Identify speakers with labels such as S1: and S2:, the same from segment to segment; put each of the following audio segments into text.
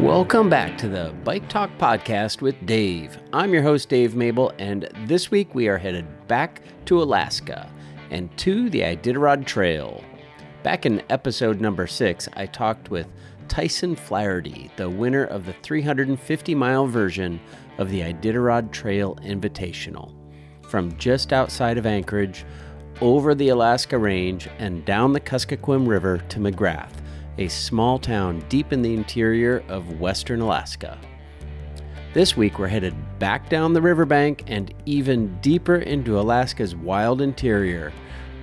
S1: Welcome back to the Bike Talk Podcast with Dave. I'm your host, Dave Mable, and this week we are headed back to Alaska and to the Iditarod Trail. Back in episode number six, I talked with Tyson Flaharty, the winner of the 350 mile version of the Iditarod Trail Invitational. From just outside of Anchorage, over the Alaska Range, and down the Kuskokwim River to McGrath a small town deep in the interior of western Alaska. This week, we're headed back down the riverbank and even deeper into Alaska's wild interior,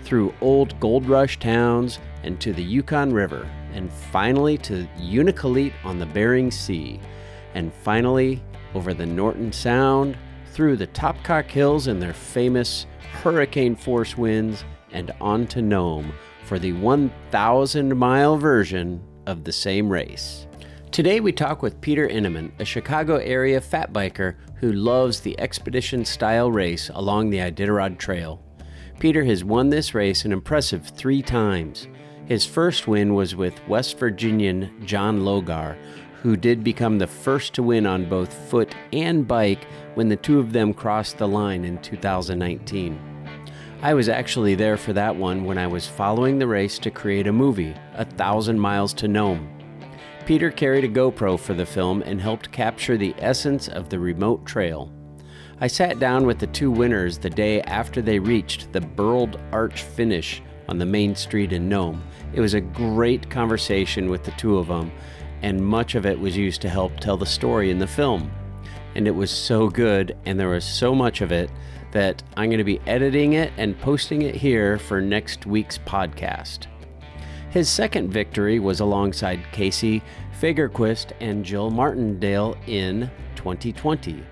S1: through old gold rush towns and to the Yukon River, and finally to Unalakleet on the Bering Sea, and finally over the Norton Sound, through the Topkok Hills and their famous hurricane force winds, and on to Nome, for the 1,000 mile version of the same race. Today we talk with Petr Ineman, a Chicago area fat biker who loves the expedition style race along the Iditarod Trail. Petr has won this race an impressive three times. His first win was with West Virginian John Logar, who did become the first to win on both foot and bike when the two of them crossed the line in 2019. I was actually there for that one when I was following the race to create a movie, A Thousand Miles to Nome. Petr carried a GoPro for the film and helped capture the essence of the remote trail. I sat down with the two winners the day after they reached the Burled Arch finish on the main street in Nome. It was a great conversation with the two of them, and much of it was used to help tell the story in the film. And it was so good, and there was so much of it that I'm going to be editing it and posting it here for next week's podcast. His second victory was alongside Casey Fagerquist and Jill Martindale in 2020.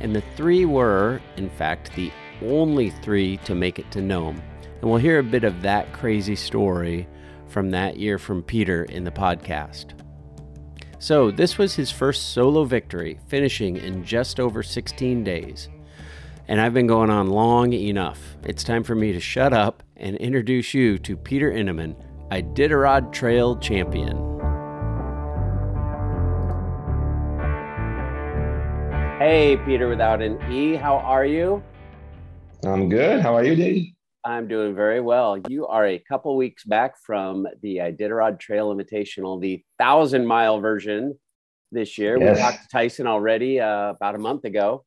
S1: And the three were, in fact, the only three to make it to Nome. And we'll hear a bit of that crazy story from that year from Petr in the podcast. So, this was his first solo victory, finishing in just over 16 days and I've been going on long enough. It's time for me to shut up and introduce you to Petr Ineman, Iditarod Trail champion. Hey, Petr without an E, how are you?
S2: I'm good. How are you, Dave?
S1: I'm doing very well. You are a couple weeks back from the Iditarod Trail Invitational, the thousand mile version this year. Yes. We talked to Tyson already uh, about a month ago.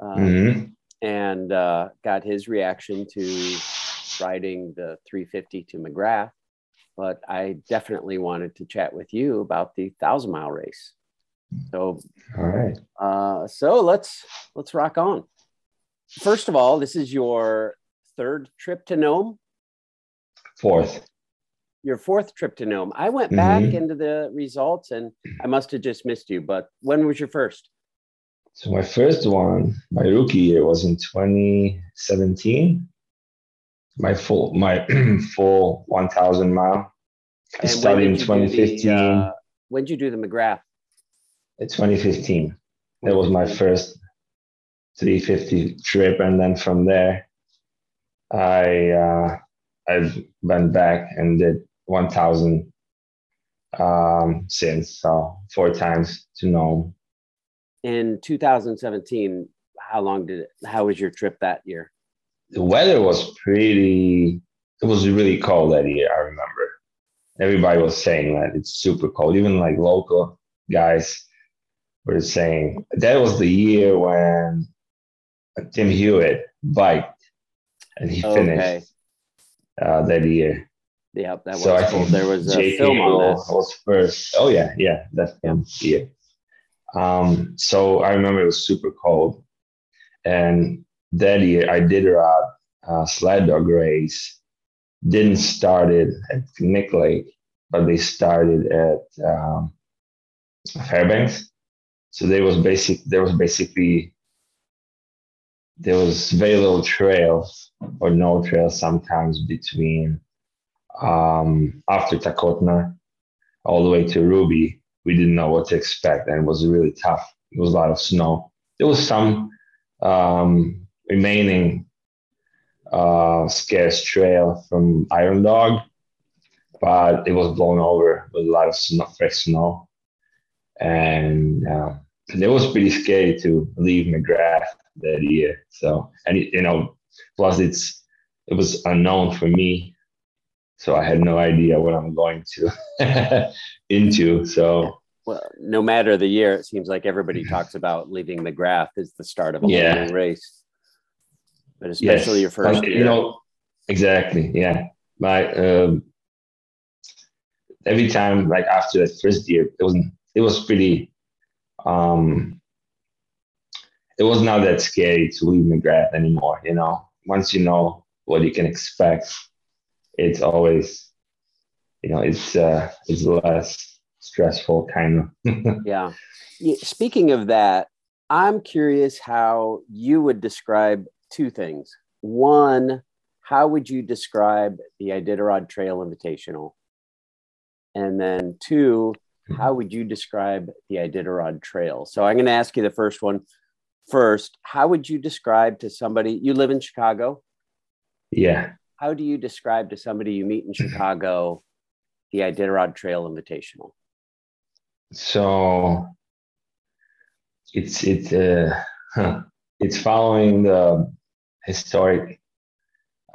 S1: Um, mm-hmm and uh, got his reaction to riding the 350 to McGrath. But I definitely wanted to chat with you about the thousand mile race. So,
S2: all right.
S1: Uh, so let's let's rock on. First of all, this is your third trip to Nome.
S2: Fourth.
S1: Your fourth trip to Nome. I went back mm-hmm. into the results, and I must have just missed you. But when was your first?
S2: So my first one, my rookie year was in 2017. My full my full 1,000 mile. I started in 2015. The, uh,
S1: when did you do the McGrath?
S2: In 2015. That was my first 350 trip, and then from there, I uh, I've been back and did 1,000 um, since. So four times to Nome
S1: in 2017 how long did it how was your trip that year
S2: the weather was pretty it was really cold that year i remember everybody was saying that it's super cold even like local guys were saying that was the year when tim hewitt biked and he okay. finished uh, that year
S1: Yep, that was so think there was a JP film on this.
S2: was first. Oh yeah, yeah, that's him. Yeah. Um, so I remember it was super cold. And that year I did a uh, sled dog race. Didn't start it at Knik Lake, but they started at um, Fairbanks. So there was basic there was basically there was very little trails or no trails sometimes between um, after Takotna all the way to Ruby we didn't know what to expect, and it was really tough. It was a lot of snow. There was some um, remaining uh, scarce trail from Iron Dog, but it was blown over with a lot of snow, fresh snow. and um, it was pretty scary to leave McGrath that year. So, and you know, plus it's it was unknown for me, so I had no idea what I'm going to into. So,
S1: well, no matter the year, it seems like everybody talks about leaving the McGrath as the start of a
S2: Yeah.
S1: long race, but especially
S2: Yes,
S1: your first
S2: but,
S1: year.
S2: You know, exactly. Yeah. My um, every time, like after that first year, it was it was pretty. Um, it was not that scary to leave McGrath anymore. You know, once you know what you can expect, it's always, you know, it's uh, it's less stressful, kind of.
S1: Yeah. Yeah, Speaking of that, I'm curious how you would describe two things. One, how would you describe the Iditarod Trail Invitational? And then two, how would you describe the Iditarod Trail? So I'm going to ask you the first one first. How would you describe to somebody, you live in Chicago?
S2: yeah.
S1: How do you describe to somebody you meet in Chicago the Iditarod Trail Invitational?
S2: So it's it's uh, it's following the historic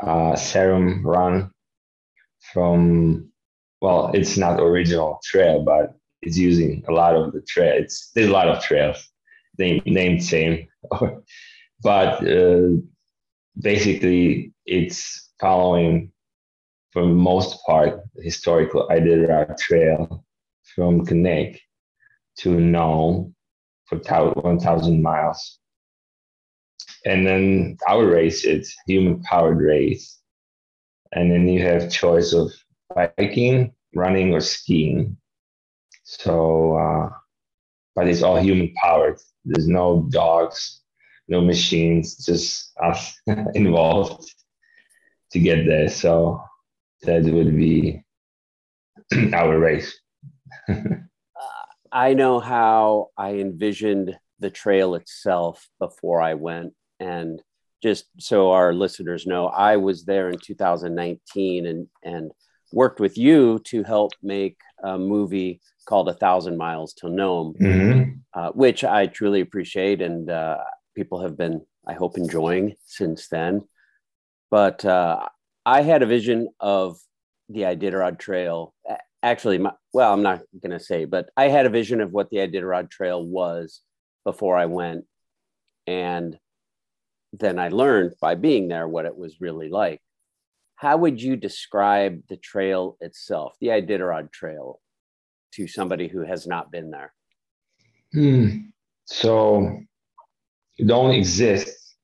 S2: uh, Serum run from well, it's not original trail, but it's using a lot of the trail. It's there's a lot of trails named named same, but uh, basically it's following for the most part historical Iditarod Trail from Knik to Nome for 1,000 miles. And then our race, it's human powered race. And then you have choice of biking, running, or skiing. So, uh, but it's all human powered. There's no dogs, no machines, just us involved to get there. So that would be our race.
S1: I know how I envisioned the trail itself before I went. And just so our listeners know, I was there in 2019 and, and worked with you to help make a movie called A Thousand Miles to Nome,
S2: Mhm.
S1: uh, which I truly appreciate. And uh, people have been, I hope, enjoying since then. But uh, I had a vision of the Iditarod Trail. Actually, my, well, I'm not going to say, but I had a vision of what the Iditarod Trail was before I went. And then I learned by being there what it was really like. How would you describe the trail itself, the Iditarod Trail, to somebody who has not been there?
S2: Hmm. So it don't exist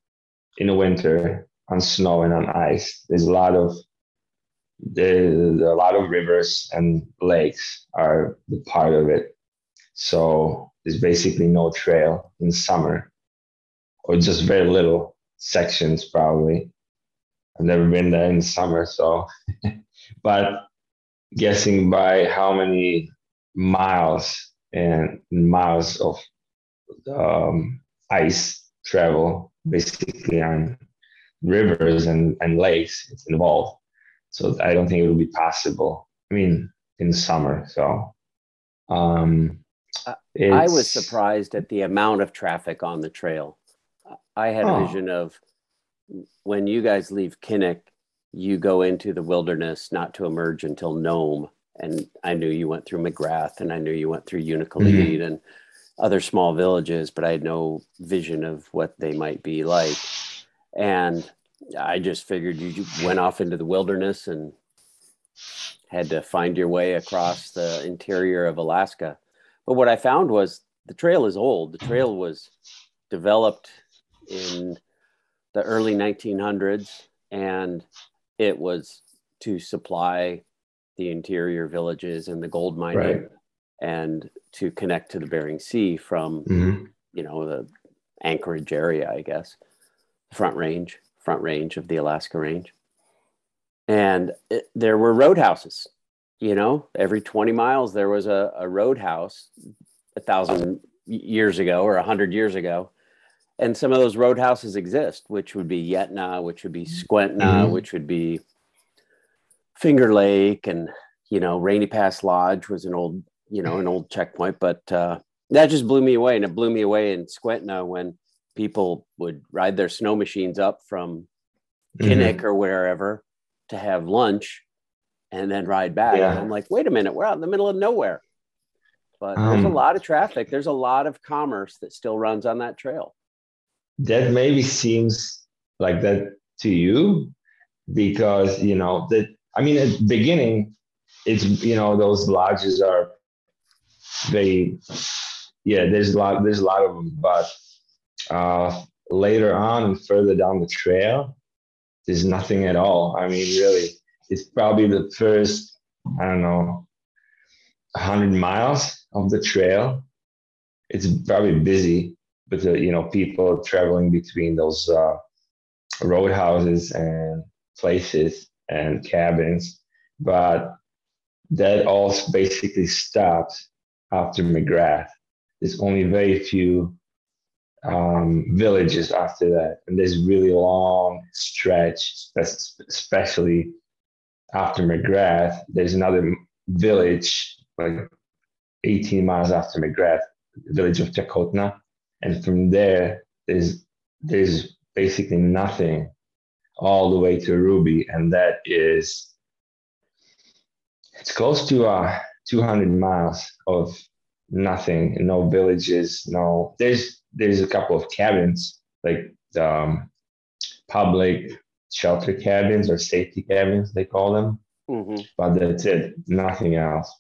S2: in the winter on snow and on ice. There's a lot of there's a lot of rivers and lakes are the part of it. So there's basically no trail in summer, or just very little sections probably. I've never been there in summer, so but guessing by how many miles and miles of um, ice travel basically on rivers and, and lakes it's involved so i don't think it will be possible i mean in summer so um
S1: I was surprised at the amount of traffic on the trail. I had a
S2: Oh.
S1: vision of when you guys leave Knik, you go into the wilderness not to emerge until Nome. And I knew you went through McGrath and I knew you went through Unalakleet and other small villages, but I had no vision of what they might be like. And I just figured you went off into the wilderness and had to find your way across the interior of Alaska. But what I found was the trail is old. The trail was developed in the early 1900s and it was to supply the interior villages and the gold mining
S2: right
S1: and to connect to the Bering Sea from,
S2: Mhm.
S1: you know, the Anchorage area, I guess, front range, front range of the Alaska range. And it, there were roadhouses, you know, every 20 miles there was a, a roadhouse a thousand years ago or a hundred years ago. And some of those roadhouses exist, which would be Yentna, which would be Skwentna,
S2: Mhm.
S1: which would be Finger Lake, and you know, Rainy Pass Lodge was an old, you know, an old checkpoint. But uh, that just blew me away, and it blew me away in Skwentna when people would ride their snow machines up from Knik mm-hmm. or wherever to have lunch and then ride back. Yeah. I'm like, wait a minute, we're out in the middle of nowhere. But um, there's a um, lot of traffic. There's a lot of commerce that still runs on that trail.
S2: That maybe seems like that to you because, you know, that, I mean, at the beginning, it's, you know, those lodges are they, yeah, there's a lot, there's a lot of them, but uh, later on and further down the trail, there's nothing at all. I mean, really, it's probably the first, I don't know, 100 miles of the trail. It's probably busy, with the, you know, people traveling between those uh, roadhouses and places and cabins, but that all basically stops after McGrath. There's only very few um, villages after that. And there's really long stretch, especially after McGrath. There's another village like 18 miles after McGrath, the village of Takotna. And from there, there's there's basically nothing all the way to Ruby, and that is it's close to uh, 200 miles of nothing, no villages, no. There's there's a couple of cabins, like um, public shelter cabins or safety cabins, they call them. Mm-hmm. But that's it, nothing else.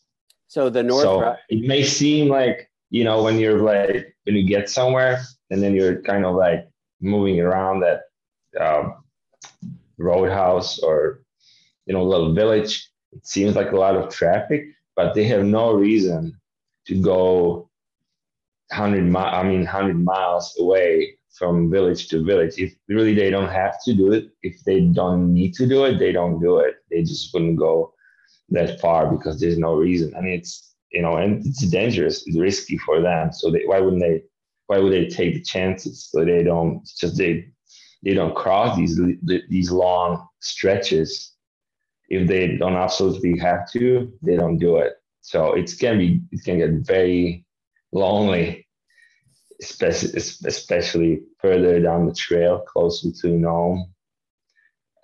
S1: So the north. So
S2: it may seem like you know when you're like when you get somewhere and then you're kind of like moving around that um, roadhouse or you know little village. It seems like a lot of traffic, but they have no reason to go hundred mi- I mean hundred miles away from village to village. If really they don't have to do it, if they don't need to do it, they don't do it. They just wouldn't go that far because there's no reason. Mean, it's you know, and it's dangerous, it's risky for them. So they, why wouldn't they? Why would they take the chances so they don't just they they don't cross these these long stretches? If they don't absolutely have to, they don't do it. So it's can be it can get very lonely, especially especially further down the trail, closer to Nome.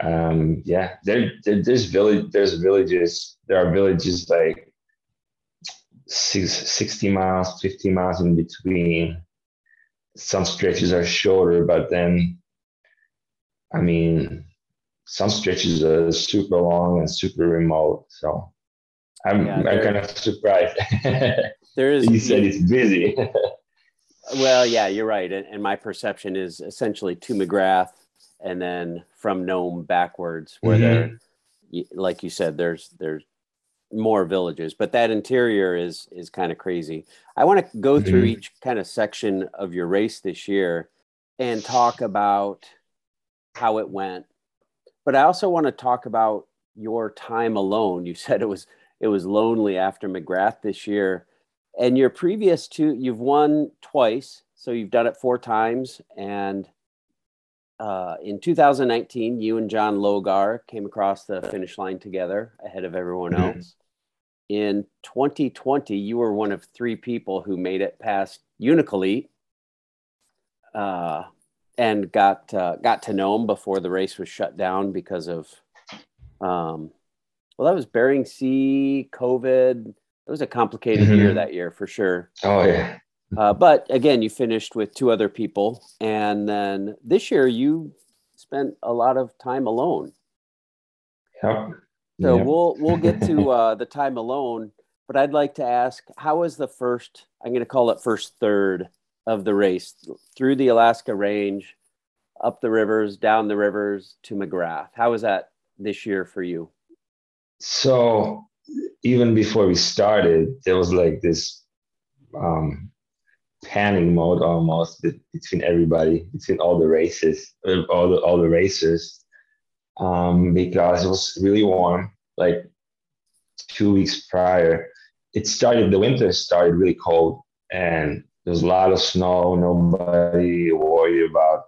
S2: Um, yeah, there, there, there's village there's villages there are villages like six, 60 miles, 50 miles in between. Some stretches are shorter, but then, I mean, some stretches are super long and super remote. So I'm, yeah, I'm kind of surprised.
S1: there is.
S2: you said it's busy.
S1: well, yeah, you're right. And, and, my perception is essentially to McGrath and then from Nome backwards, where mm-hmm. there, like you said, there's there's more villages, but that interior is is kind of crazy. I want to go mm-hmm. through each kind of section of your race this year and talk about how it went. But I also want to talk about your time alone. You said it was it was lonely after McGrath this year. And your previous two, you've won twice. So you've done it four times. And uh, in 2019, you and John Logar came across the finish line together ahead of everyone mm-hmm. else. In 2020, you were one of three people who made it past Unalakleet uh, and got uh, got to Nome before the race was shut down because of um, well, that was Bering Sea, COVID. It was a complicated mm-hmm. year that year for sure.
S2: Oh yeah.
S1: Uh, but again, you finished with two other people, and then this year you spent a lot of time alone.
S2: Yep.
S1: So yep. we'll we'll get to uh, the time alone, but I'd like to ask, how was the first? I'm going to call it first third of the race through the Alaska Range, up the rivers, down the rivers to McGrath. How was that this year for you?
S2: So even before we started, there was like this um, panic mode almost between everybody, between all the races, uh, all the all the racers, um, because it was really warm. Like two weeks prior, it started. The winter started really cold, and there was a lot of snow. Nobody worried about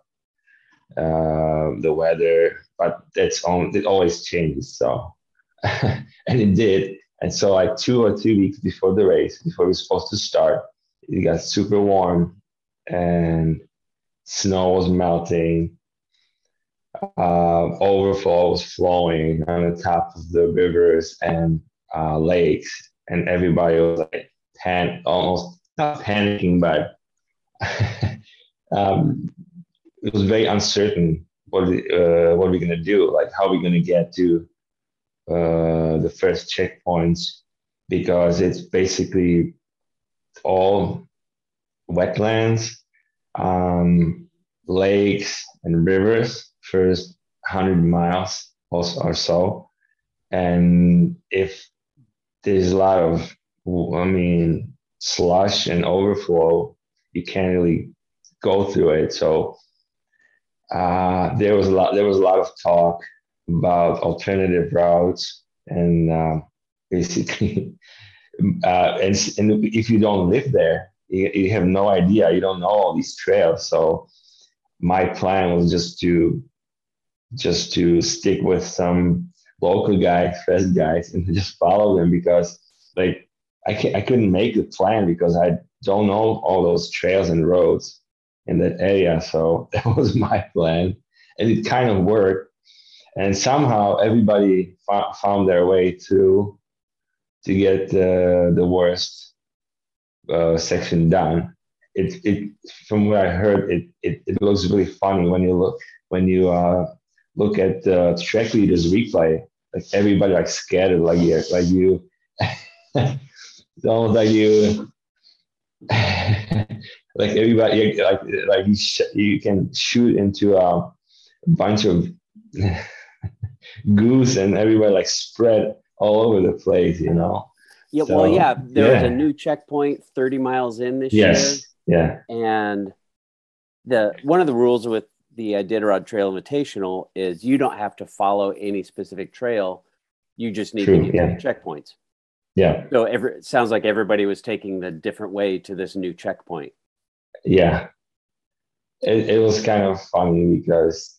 S2: uh, the weather, but that's on. It always changes. So and it did. And so, like two or three weeks before the race, before we were supposed to start, it got super warm and snow was melting. Uh, overflow was flowing on the top of the rivers and uh, lakes, and everybody was like pan- almost not panicking, but um, it was very uncertain what uh, what are we gonna do? Like how are we gonna get to uh, the first checkpoints because it's basically all wetlands, um, lakes, and rivers. First hundred miles or so, and if there's a lot of, I mean, slush and overflow, you can't really go through it. So uh, there was a lot. There was a lot of talk about alternative routes, and uh, basically, uh, and, and if you don't live there, you, you have no idea. You don't know all these trails. So my plan was just to just to stick with some local guys, fast guys, and just follow them because like I can, I couldn't make a plan because I don't know all those trails and roads in that area. So that was my plan, and it kind of worked. And somehow everybody found their way to to get uh, the worst uh, section done. It, it from what I heard, it, it, it looks really funny when you look when you uh, look at the track leaders replay. Like everybody like scattered like you like you. it's almost like you like everybody like like you, sh- you can shoot into a bunch of goose and everywhere like spread all over the place you know
S1: yeah so, well yeah there yeah. was a new checkpoint 30 miles in this
S2: yes.
S1: year yeah and the one of the rules with the Iditarod Trail Invitational is you don't have to follow any specific trail. You just need True, to get yeah. to checkpoints.
S2: Yeah.
S1: So every, it sounds like everybody was taking the different way to this new checkpoint
S2: yeah, it, it was kind of funny because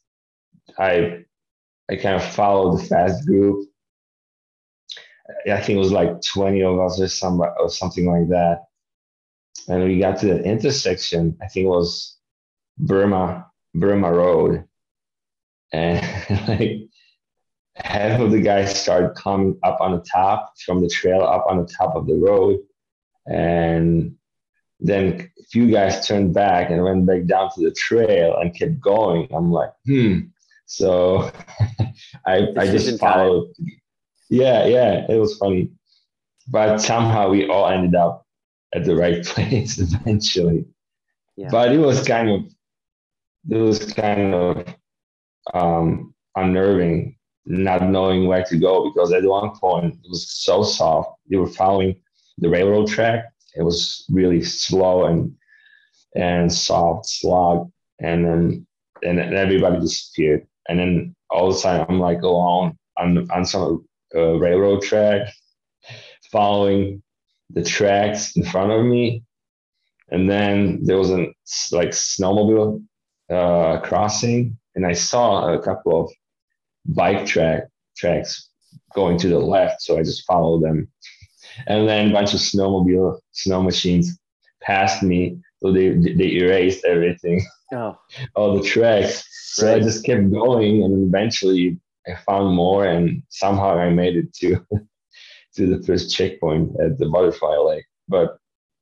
S2: I I kind of followed the fast group. I think it was like 20 of us or some or something like that. And we got to the intersection, I think it was Burma, Burma Road. And like half of the guys started coming up on the top from the trail up on the top of the road. And then a few guys turned back and went back down to the trail and kept going. I'm like, hmm. So I, I just followed. Time. Yeah, yeah, it was funny. But somehow we all ended up at the right place eventually. Yeah. But it was kind of, it was kind of um, unnerving not knowing where to go because at one point it was so soft. You were following the railroad track it was really slow and and soft slog and then and everybody disappeared and then all a sudden i'm like alone on on some uh, railroad track following the tracks in front of me. And then there was a like snowmobile uh, crossing and i saw a couple of bike track tracks going to the left so i just followed them. And then a bunch of snowmobile snow machines passed me so they they erased everything oh. all the tracks so right. i just kept going and eventually i found more and somehow i made it to to the first checkpoint at the butterfly lake but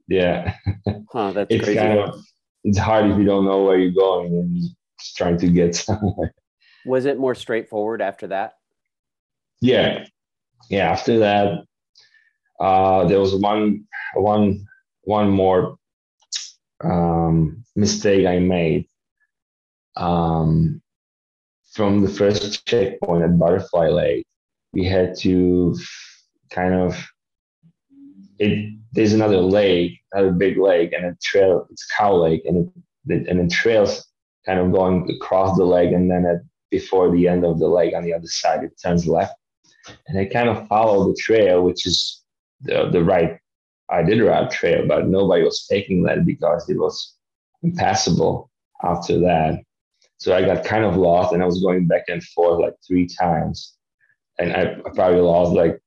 S2: yeah
S1: huh, that's it's crazy.
S2: kind of it's hard if you don't know where you're going and just trying to get somewhere
S1: was it more straightforward after that
S2: yeah yeah after that uh, there was one one one more um, mistake I made um, from the first checkpoint at Butterfly Lake. We had to kind of it. There's another lake, another big lake, and a trail. It's Cow Lake, and it, and it trails kind of going across the lake, and then at before the end of the lake on the other side, it turns left. And I kind of follow the trail, which is the, the right Iditarod trail, but nobody was taking that because it was impassable after that. So I got kind of lost and I was going back and forth like three times. And I, I probably lost like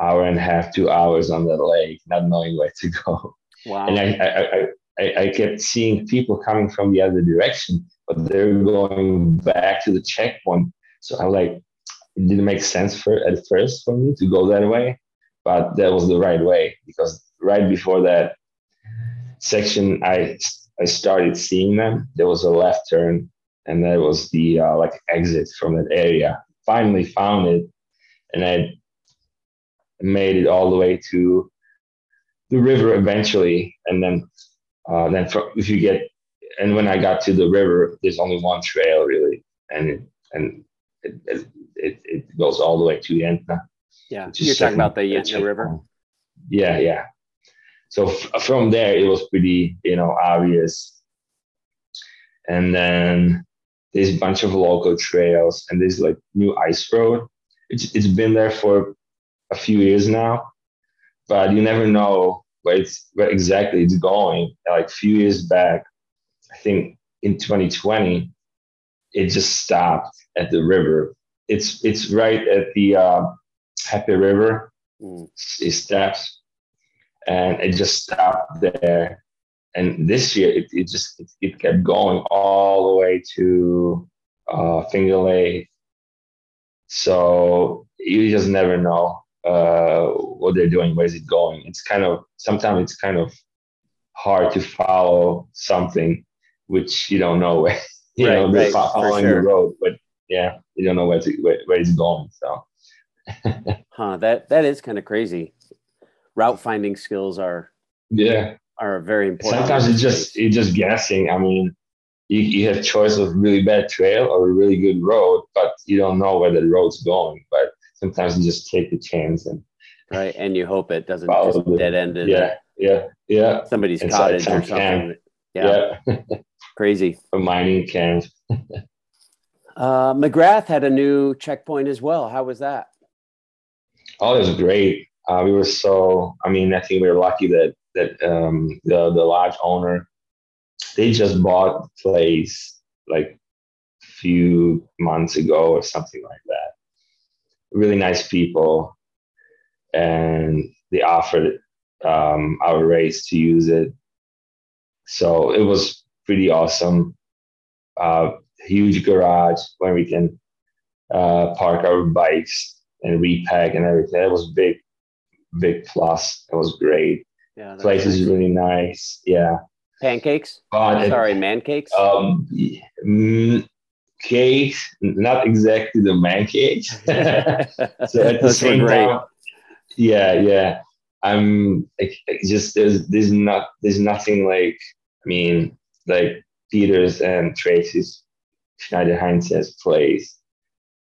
S2: hour and a half, two hours on that lake, not knowing where to go. Wow. And I, I, I, I kept seeing people coming from the other direction, but they're going back to the checkpoint. So I'm like, it didn't make sense for at first for me to go that way, but that was the right way because right before that section, I I started seeing them. There was a left turn, and that was the uh, like exit from that area. Finally found it, and I made it all the way to the river eventually, and then uh, then if you get and when I got to the river, there's only one trail really, and it, and it, it, it, goes all the way to Yentna.
S1: Yeah, you're talking about the Yentna River.
S2: Yeah, yeah. So f- from there, it was pretty you know obvious, and then there's a bunch of local trails, and there's like new ice road. It's it's been there for a few years now, but you never know where it's where exactly it's going. Like a few years back, I think in 2020, it just stopped at the river. It's it's right at the uh, Happy River. Mm. It stops, and it just stopped there. And this year, it, it just it, it kept going all the way to uh, Finger Lake. So you just never know uh, what they're doing, where's it going. It's kind of sometimes it's kind of hard to follow something which you don't know where you right, know right, following sure. the road, but yeah, you don't know where to, where, where it's going. So,
S1: huh? That that is kind of crazy. Route finding skills are
S2: yeah
S1: are very important.
S2: Sometimes it's just it's just guessing. I mean, you, you have choice of really bad trail or a really good road, but you don't know where the road's going. But sometimes you just take the chance and
S1: right, and you hope it doesn't just dead end.
S2: Yeah, yeah, yeah.
S1: Somebody's cottage or something. Camp. Yeah. yeah. Crazy.
S2: A mining camp.
S1: uh, McGrath had a new checkpoint as well. How was that?
S2: Oh, it was great. Uh, we were so. I mean, I think we were lucky that that um, the the lodge owner they just bought the place like a few months ago or something like that. Really nice people, and they offered um, our race to use it. So it was pretty awesome. Uh, huge garage where we can uh, park our bikes and repack and everything. That was big, big plus. It was great. Yeah, place is really nice. Yeah.
S1: Pancakes. But Sorry, man cakes.
S2: Um, mm, cakes, not exactly the man cakes. so at the same time, yeah, yeah. I'm just there's there's not there's nothing like I mean like Peter's and Tracy's Schneiderheinze's place.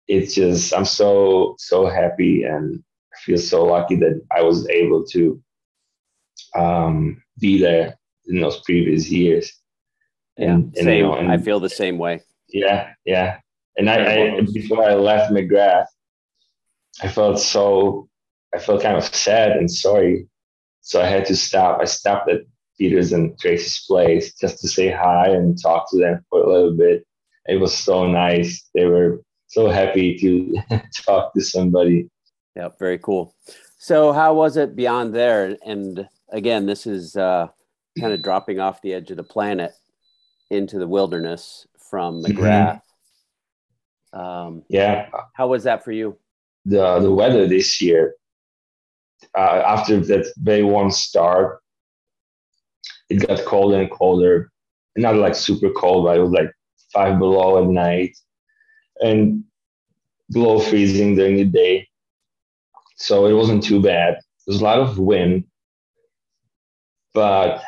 S2: It's just I'm so so happy and feel so lucky that I was able to um, be there in those previous years.
S1: Yeah, and, and, same. You know, and, I feel the same way.
S2: Yeah, yeah. And I, I before I left McGrath, I felt so I felt kind of sad and sorry. So I had to stop. I stopped at Peter's and Tracy's place just to say hi and talk to them for a little bit. It was so nice. They were so happy to talk to somebody.
S1: Yeah, very cool. So, how was it beyond there? And again, this is uh, kind of dropping off the edge of the planet into the wilderness from. McGrath.
S2: Mm-hmm. Um, yeah.
S1: How was that for you?
S2: The the weather this year, uh, after that very warm start, it got colder and colder. Not like super cold, but it was like five below at night and below freezing during the day. So it wasn't too bad. There's a lot of wind, but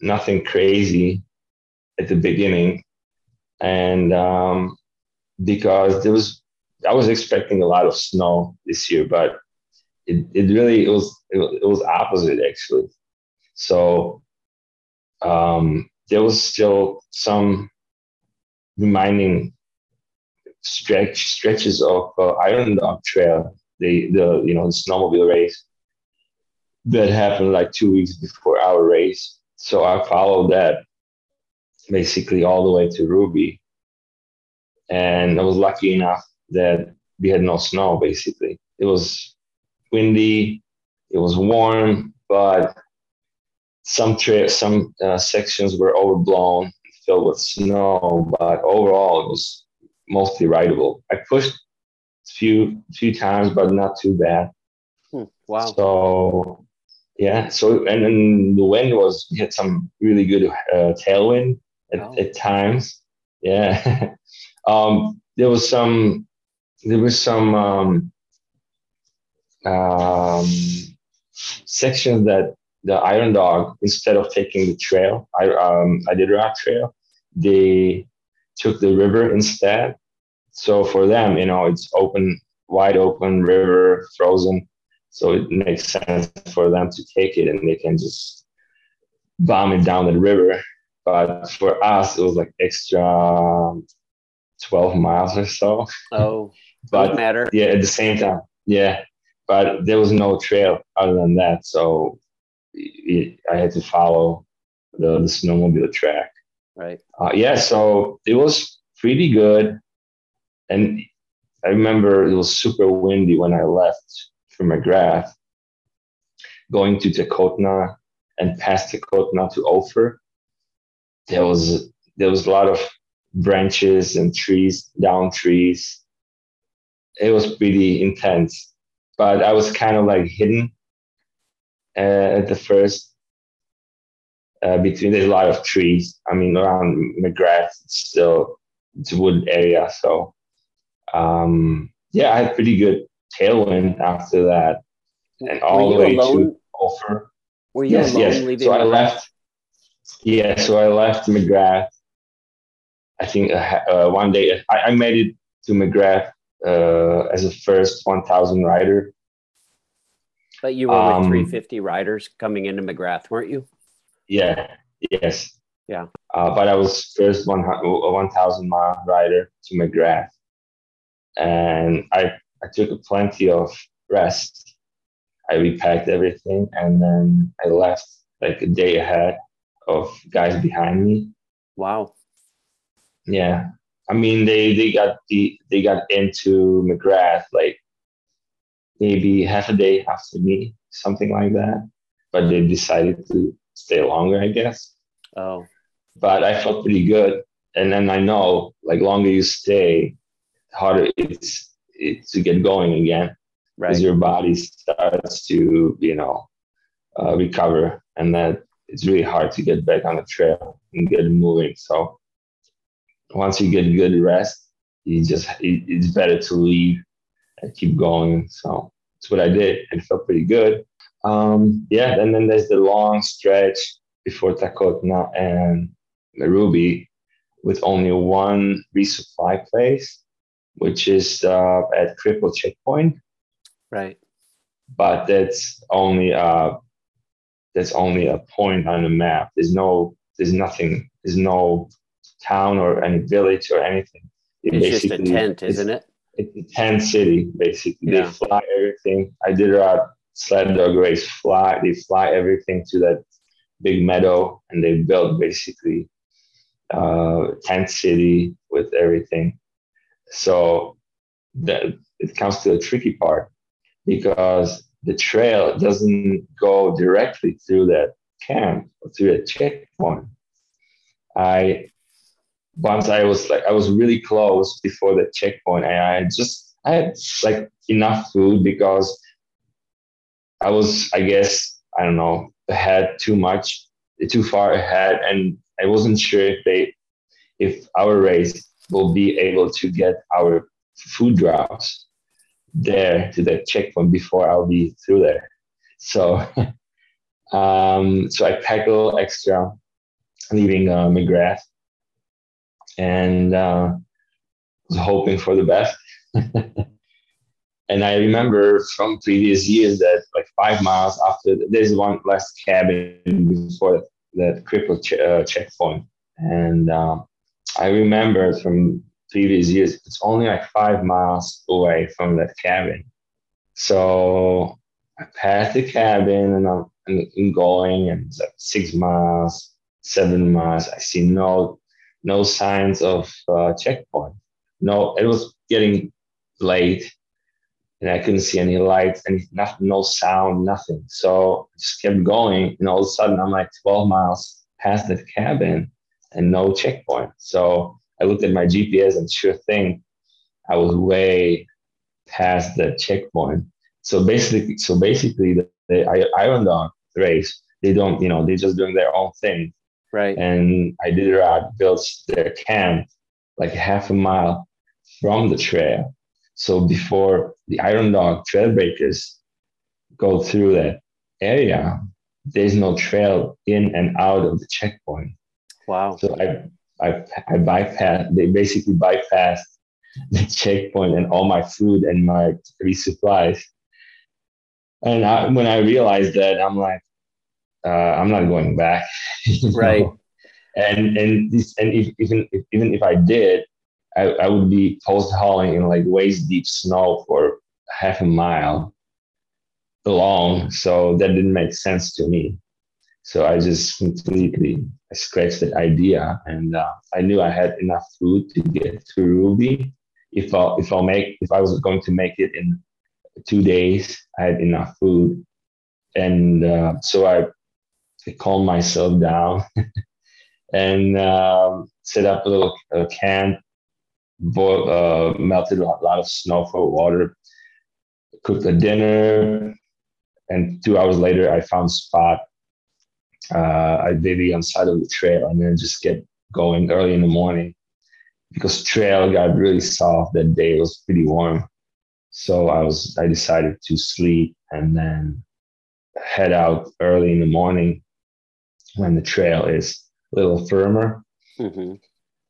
S2: nothing crazy at the beginning. And um, because there was, I was expecting a lot of snow this year, but it, it really it was it, it was opposite actually. So um, there was still some reminding stretch stretches of uh, Iron Dog Trail, the you know the snowmobile race that happened like two weeks before our race. So I followed that basically all the way to Ruby, and I was lucky enough that we had no snow. Basically, it was windy, it was warm, but some tra- some uh, sections were overblown, filled with snow, but overall it was mostly rideable. I pushed few few times, but not too bad.
S1: Hmm, wow.
S2: So yeah, so and then the wind was we had some really good uh, tailwind at, oh. at times. Yeah, um, there was some there was some um, um, sections that the Iron Dog, instead of taking the trail, I um, Iditarod trail, they took the river instead. So for them, you know, it's open, wide open river, frozen. So it makes sense for them to take it and they can just bomb it down the river. But for us, it was like extra 12 miles or so.
S1: Oh,
S2: but
S1: matter.
S2: Yeah, at the same time. Yeah. But there was no trail other than that. So it, I had to follow the, the snowmobile track.
S1: Right.
S2: Uh, yeah. So it was pretty good. And I remember it was super windy when I left for McGrath, going to Takotna and past Takotna to Ophir. There was there was a lot of branches and trees, down trees. It was pretty intense, but I was kind of like hidden uh, at the first. Uh, between there's a lot of trees. I mean, around McGrath, it's still it's a wood area, so um, yeah, I had pretty good tailwind after that, and all the way
S1: alone?
S2: to Ophir.
S1: Were you
S2: yes,
S1: alone
S2: yes. So I left. Yeah, so I left McGrath. I think uh, uh, one day I, I, made it to McGrath uh, as a first 1,000 rider.
S1: But you were um, with 350 riders coming into McGrath, weren't you?
S2: Yeah. Yes.
S1: Yeah.
S2: Uh, but I was first one 1,000 mile rider to McGrath, and I I took plenty of rest. I repacked everything and then I left like a day ahead of guys behind me.
S1: Wow.
S2: Yeah. I mean they they got the they got into McGrath like maybe half a day after me, something like that. But they decided to stay longer, I guess.
S1: Oh.
S2: But I felt pretty good. And then I know like longer you stay, harder it's it, to get going again.
S1: Right.
S2: as your body starts to you know uh, recover and that it's really hard to get back on the trail and get moving. So once you get good rest you just it, it's better to leave and keep going. So that's what i did. And it felt pretty good. Um, yeah and then there's the long stretch before takotna and ruby with only one resupply place which is uh, at Cripple Checkpoint.
S1: Right.
S2: But that's only uh, that's only a point on the map. There's no there's nothing. There's no town or any village or anything.
S1: It it's just a tent, isn't it?
S2: It's a tent city, basically.
S1: Yeah.
S2: They fly everything. I did a sled dog race. Fly. They fly everything to that big meadow, and they built basically uh, tent city with everything. So that it comes to the tricky part because the trail doesn't go directly through that camp or through a checkpoint. I once I was like I was really close before the checkpoint and I just I had like enough food because I was I guess I don't know ahead too much too far ahead and I wasn't sure if they if our race will be able to get our food drops there to the checkpoint before I'll be through there. So, um, so I packed a little extra, leaving uh, McGrath, and uh, was hoping for the best. and I remember from previous years that like five miles after there's one last cabin before that crippled ch- uh, checkpoint, and um, I remember from previous years, it's only like five miles away from that cabin. So I passed the cabin and I'm, I'm going, and it's like six miles, seven miles. I see no no signs of uh, checkpoint. No, it was getting late, and I couldn't see any lights, and nothing, no sound, nothing. So I just kept going, and all of a sudden I'm like 12 miles past the cabin and no checkpoint. So I looked at my GPS, and sure thing, I was way past the checkpoint. So basically, so basically, the, the Iron Dog race, they don't, you know, they're just doing their own thing.
S1: Right.
S2: And I did a Iditarod built their camp like half a mile from the trail. So before the Iron Dog trail breakers go through that area, there's no trail in and out of the checkpoint.
S1: Wow.
S2: So I I I bypassed they basically bypassed the checkpoint and all my food and my resupplies. And I, when I realized that, I'm like, uh, I'm not going back.
S1: right.
S2: And and this and if, even if, even if I did, I, I would be post hauling in like waist deep snow for half a mile long. So that didn't make sense to me. So I just completely scratched that idea, and uh, I knew I had enough food to get to Ruby. If I if I'll make if I was going to make it in two days, I had enough food, and uh, so I, I calmed myself down and um, set up a little uh, camp, uh, melted a lot of snow for water, cooked a dinner, and two hours later I found spot. Uh, I on the side of the trail and then just get going early in the morning because trail got really soft that day. It was pretty warm. So I was I decided to sleep and then head out early in the morning when the trail is a little firmer. Mm-hmm.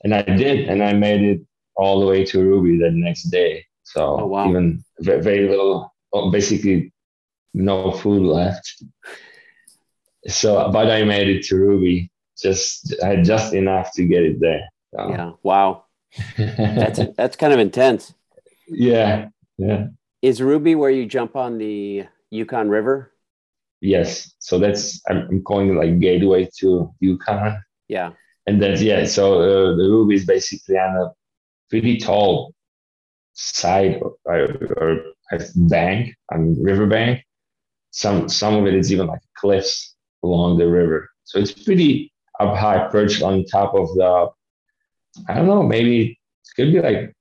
S2: And I did, and I made it all the way to Ruby the next day. So oh, wow. even very little, basically no food left. So, but I made it to Ruby. Just I had just enough to get it there.
S1: So. Yeah. Wow. that's that's kind of intense.
S2: Yeah. Yeah.
S1: Is Ruby where you jump on the Yukon River?
S2: Yes. So that's I'm calling it like gateway to Yukon.
S1: Yeah.
S2: And that's yeah. So uh, the Ruby is basically on a pretty tall side or, or, or bank, I mean river bank. Some some of it is even like cliffs along the river. So it's pretty up high, perched on top of the. I don't know, maybe it could be like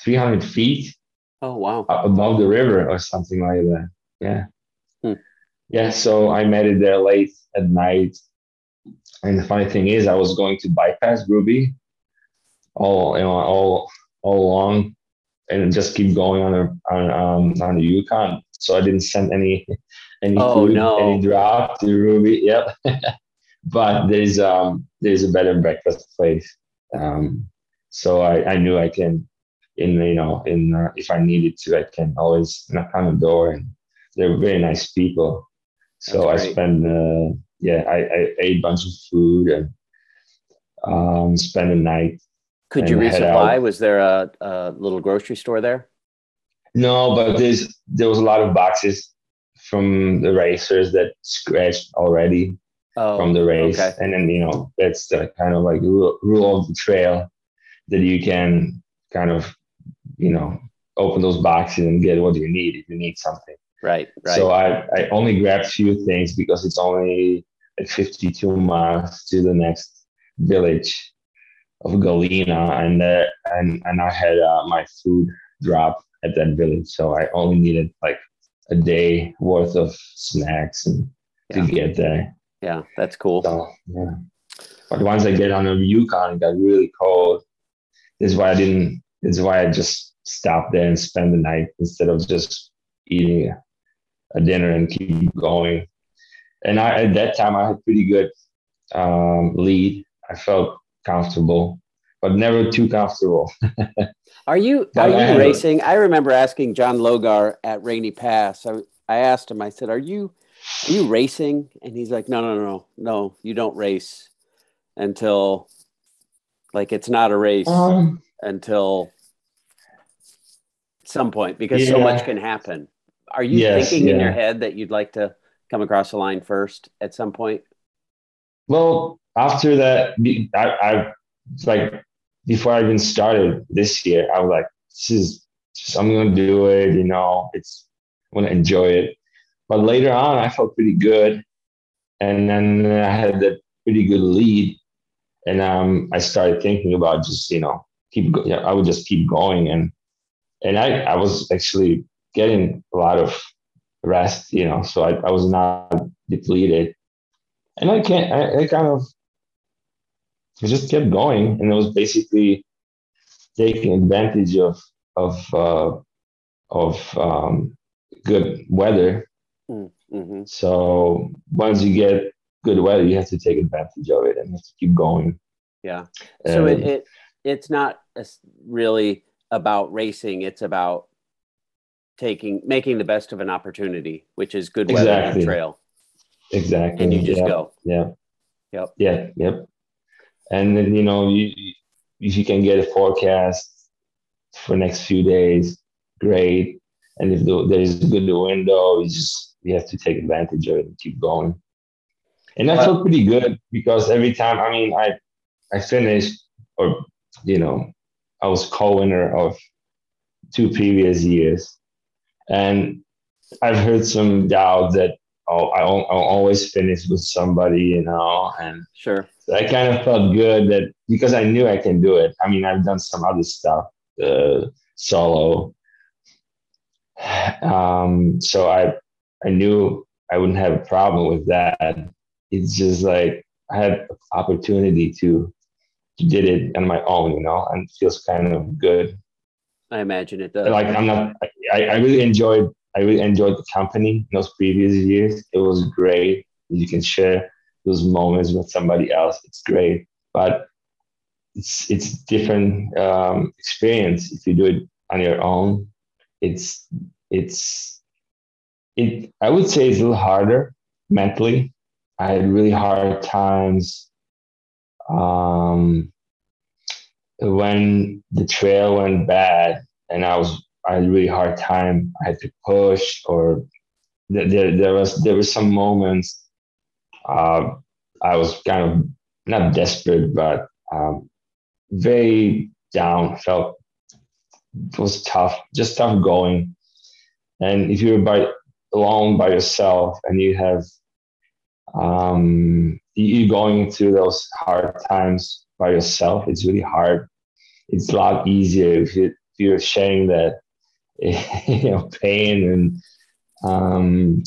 S2: 300 feet
S1: Oh wow!
S2: Above the river or something like that. Yeah. Hmm. Yeah. So I met it there late at night, and the funny thing is, I was going to bypass Ruby, all you know, all all along, and just keep going on the on um on the Yukon. So I didn't send any any
S1: oh,
S2: food,
S1: no.
S2: any drop to Ruby. Yep. but there's um there's a better breakfast place. Um, so I, I knew I can in you know in uh, if I needed to, I can always knock on the door, and they're very nice people. So I spend uh, yeah, I, I ate a bunch of food and um, spend the night.
S1: Could you resupply? Was there a, a little grocery store there?
S2: No, but there's there was a lot of boxes from the racers that scratched already oh, from the race, okay. and then you know that's the kind of like rule, rule of the trail that you can kind of you know, open those boxes and get what you need if you need something.
S1: Right, right.
S2: So I, I only grabbed few things because it's only like 52 miles to the next village of Galena, and uh, and and I had uh, my food drop at that village, so I only needed like a day worth of snacks and yeah. to get there.
S1: Yeah, that's cool.
S2: So, yeah. But once I get on the Yukon, it got really cold. This is why I didn't. Is why I just stopped there and spend the night instead of just eating a dinner and keep going. And I, at that time, I had pretty good um, lead. I felt comfortable, but never too comfortable.
S1: are you are you racing? I remember asking John Logar at Rainy Pass. I, I asked him. I said, "Are you are you racing?" And he's like, "No, no, no, no. You don't race until like it's not a race um, until some point because yeah. so much can happen. Are you yes, thinking yeah. in your head that you'd like to come across the line first at some point?
S2: Well, after that, I, I like before I even started this year, I was like, this is just I'm gonna do it. You know, it's I'm gonna enjoy it. But later on, I felt pretty good, and then I had that pretty good lead, and um, I started thinking about just you know keep. Go- I would just keep going, and and I I was actually getting a lot of rest, you know, so I, I was not depleted, and I can't. I, I kind of I just kept going, and it was basically taking advantage of of uh, of um, good weather.
S1: Mm-hmm.
S2: So once you get good weather, you have to take advantage of it and have to keep going.
S1: Yeah. So it, it it's not really about racing. It's about taking making the best of an opportunity, which is good weather and
S2: Exactly.
S1: trail,
S2: exactly,
S1: and you just
S2: yeah,
S1: go.
S2: Yeah.
S1: Yep.
S2: Yeah. Yep. And then you know you if you can get a forecast for next few days, great. And if the, there's a good window, you just you have to take advantage of it and keep going. And I
S1: Uh,
S2: felt pretty good because every time I mean I I finished or you know I was co-winner of two previous years, and I've heard some doubt that I will I'll always finish with somebody you know and
S1: Sure.
S2: so I kind of felt good that because I knew I can do it. I mean, I've done some other stuff uh, solo, um, so I I knew I wouldn't have a problem with that. It's just like I had opportunity to to did it on my own, you know, and it feels kind of good.
S1: I imagine it does.
S2: Like I'm not. I, I really enjoyed. I really enjoyed the company in those previous years. It was great. You can share those moments with somebody else. It's great, but it's it's different um, experience if you do it on your own. It's it's it. I would say it's a little harder mentally. I had really hard times um, when the trail went bad, and I was I had a really hard time. I had to push, or there there, there was there were some moments uh, I was kind of not desperate, but um, very down. Felt it was tough, just tough going. And if you're by alone by yourself and you have um, you going through those hard times by yourself, it's really hard. It's a lot easier if, you, if you're sharing that you know pain and um,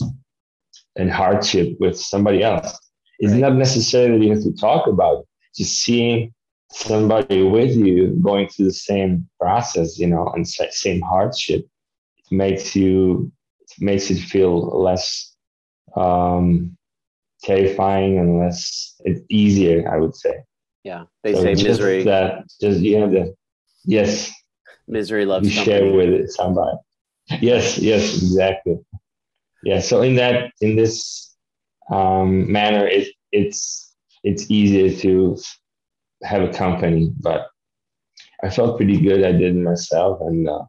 S2: and hardship with somebody else. It's
S1: Right.
S2: not necessarily you have to talk about it. Just seeing somebody with you going through the same process, you know, and same hardship it makes you makes it feel less um, terrifying and less it's easier. I would say.
S1: yeah. They
S2: So
S1: say misery
S2: That just you have the yes
S1: misery loves
S2: you share with it somebody. Yes, yes, exactly. Yeah. So in that in this um, manner, it it's it's easier to have a company, but I felt pretty good. I did it myself, and uh,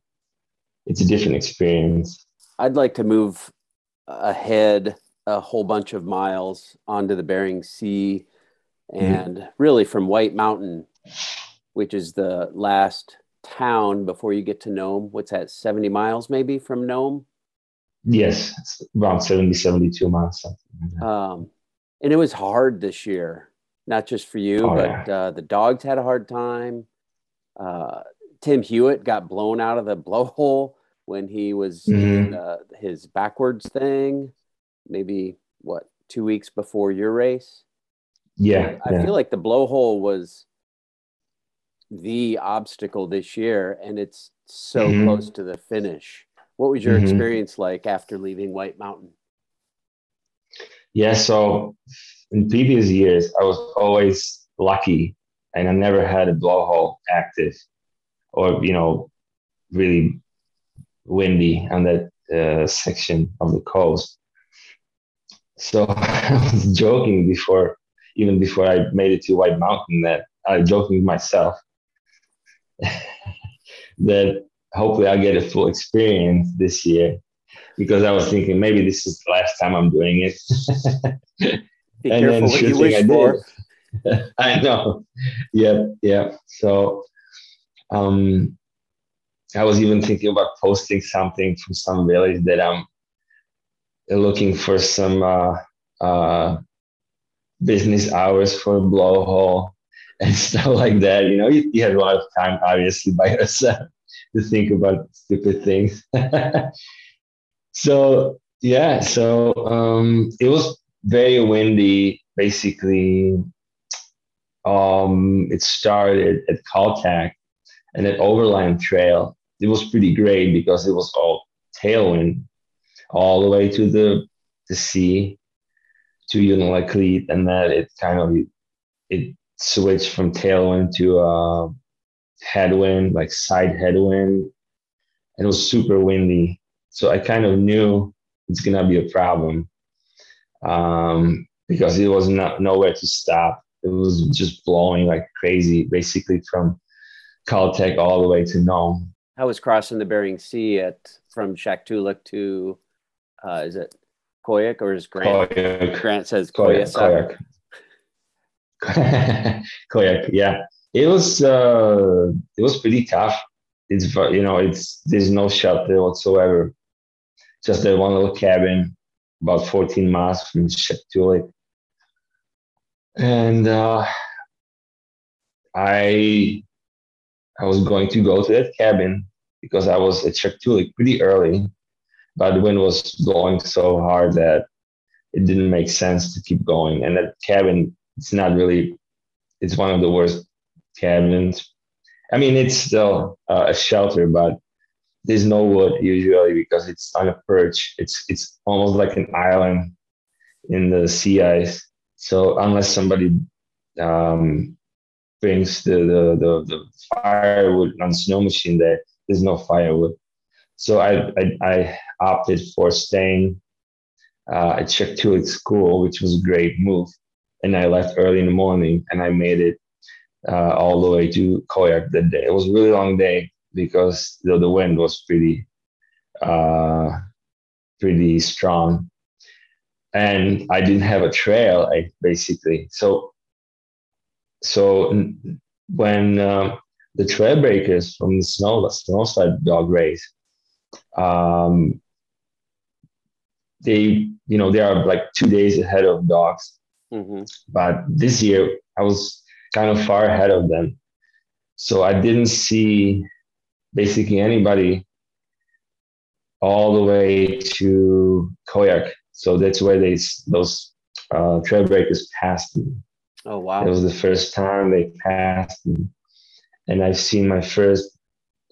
S2: it's a different experience.
S1: I'd like to move ahead a whole bunch of miles onto the Bering Sea and really from White Mountain, which is the last town before you get to Nome. What's that, 70 miles maybe from Nome?
S2: Yes, it's around 70, 72 miles. Like.
S1: Um, and it was hard this year, not just for you,
S2: Oh,
S1: but uh, the dogs had a hard time. Uh, Tim Hewitt got blown out of the blowhole when he was
S2: Mhm.
S1: in uh, his backwards thing, maybe what, two weeks before your race?
S2: Yeah,
S1: I
S2: yeah.
S1: feel like the blowhole was the obstacle this year, and it's so
S2: Mhm.
S1: close to the finish. What was your
S2: Mhm.
S1: experience like after leaving White Mountain?
S2: Yeah, so in previous years, I was always lucky and I never had a blowhole active or, you know, really windy on that uh, section of the coast. So I was joking before, even before I made it to White Mountain, that I was joking with myself that hopefully I'll get a full experience this year because I was thinking maybe this is the last time I'm doing it.
S1: Be
S2: And
S1: careful
S2: then
S1: what you wish
S2: I
S1: for.
S2: I know. Yep, yep. So, um, I was even thinking about posting something from some village that I'm looking for some uh, uh, business hours for blowhole and stuff like that. You know, you, you have a lot of time, obviously, by yourself to think about stupid things. so yeah, so um, it was very windy. Basically, um, it started at Kaltag and at Overland Trail. It was pretty great because it was all tailwind all the way to the the sea to Unalakleet, and then it kind of it switched from tailwind to uh, headwind, like side headwind, and it was super windy. So I kind of knew it's gonna be a problem um, because it was not nowhere to stop. It was just blowing like crazy, basically from Kaltag all the way to Nome.
S1: How was crossing the Bering Sea at from Shaktoolik to uh, is it Koyuk or is Grant? Koyuk. Grant says Koyuk. Koyuk.
S2: Yeah, it was uh, it was pretty tough. It's you know it's there's no shelter whatsoever. Just that one little cabin, about 14 miles from Shaktoolik, and uh, I I was going to go to that cabin because I was at Shaktoolik pretty early but the wind was blowing so hard that it didn't make sense to keep going. And that cabin, it's not really, it's one of the worst cabins. I mean, it's still uh, a shelter, but there's no wood usually because it's on a perch. It's it's almost like an island in the sea ice. So unless somebody um, brings the, the, the the firewood on snow machine there, there's no firewood. So I, I, I opted for staying uh, to Shaktoolik school, which was a great move. And I left early in the morning and I made it uh, all the way to Koyuk that day. It was a really long day because the, the wind was pretty, uh, pretty strong. And I didn't have a trail, I basically. So, so when uh, the trail breakers from the snow, snow sled dog race um, they you know they are like two days ahead of dogs mm-hmm. but this year i was kind of far ahead of them so i didn't see basically anybody all the way to koyuk so that's where they those uh, trail breakers passed me
S1: oh wow
S2: it was the first time they passed me and i've seen my first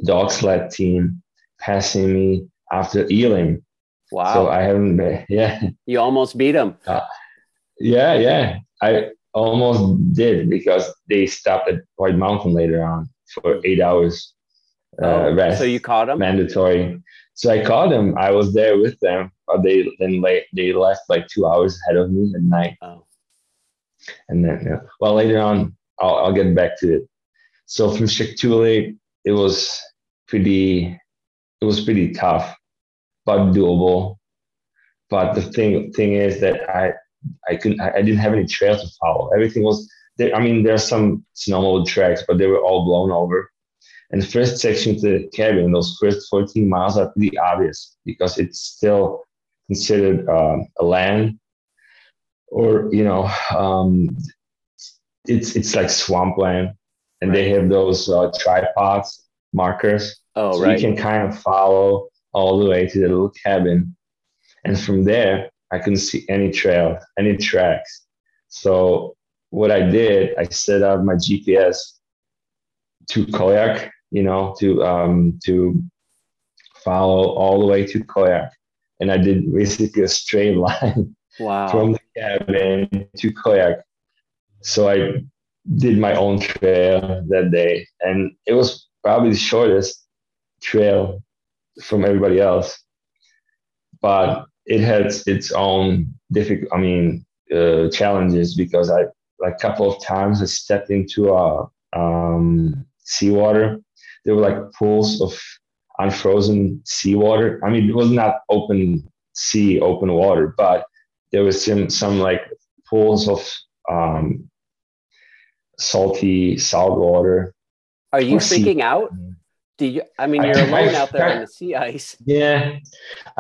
S2: dog sled team passing me after Elim.
S1: Wow.
S2: So I haven't, yeah.
S1: You almost beat them. Uh,
S2: yeah, yeah. I almost did because they stopped at White Mountain later on for eight hours uh, oh, rest.
S1: So you caught them?
S2: Mandatory. So I caught them. I was there with them, but they then late, they left like two hours ahead of me at night. Oh. And then, yeah. well, later on, I'll, I'll get back to it. So from Shaktoolik, it was pretty it was pretty tough, but doable. But the thing thing is that I I couldn't I, didn't have any trail to follow. Everything was there. I mean, there are some snowmobile tracks, but they were all blown over. And the first section to the cabin, those first 14 miles are pretty obvious because it's still considered um, a land or you know um, it's it's like swampland and right. they have those uh, tripods markers
S1: Oh,
S2: so
S1: right.
S2: you can kind of follow all the way to the little cabin. And from there, I couldn't see any trail, any tracks. So what I did, I set up my GPS to Koyuk, you know, to um, to follow all the way to Koyuk. And I did basically a straight line
S1: wow.
S2: from the cabin to Koyuk. So I did my own trail that day. And it was probably the shortest trail from everybody else. But it has its own difficult, I mean, uh, challenges because I like a couple of times I stepped into a um, seawater. There were like pools of unfrozen seawater. I mean, it was not open sea, open water, but there was some some like pools of um, salty salt water.
S1: Are you freaking sea- out? Do you? I mean, you're I, alone I, out there I, on the sea ice.
S2: Yeah,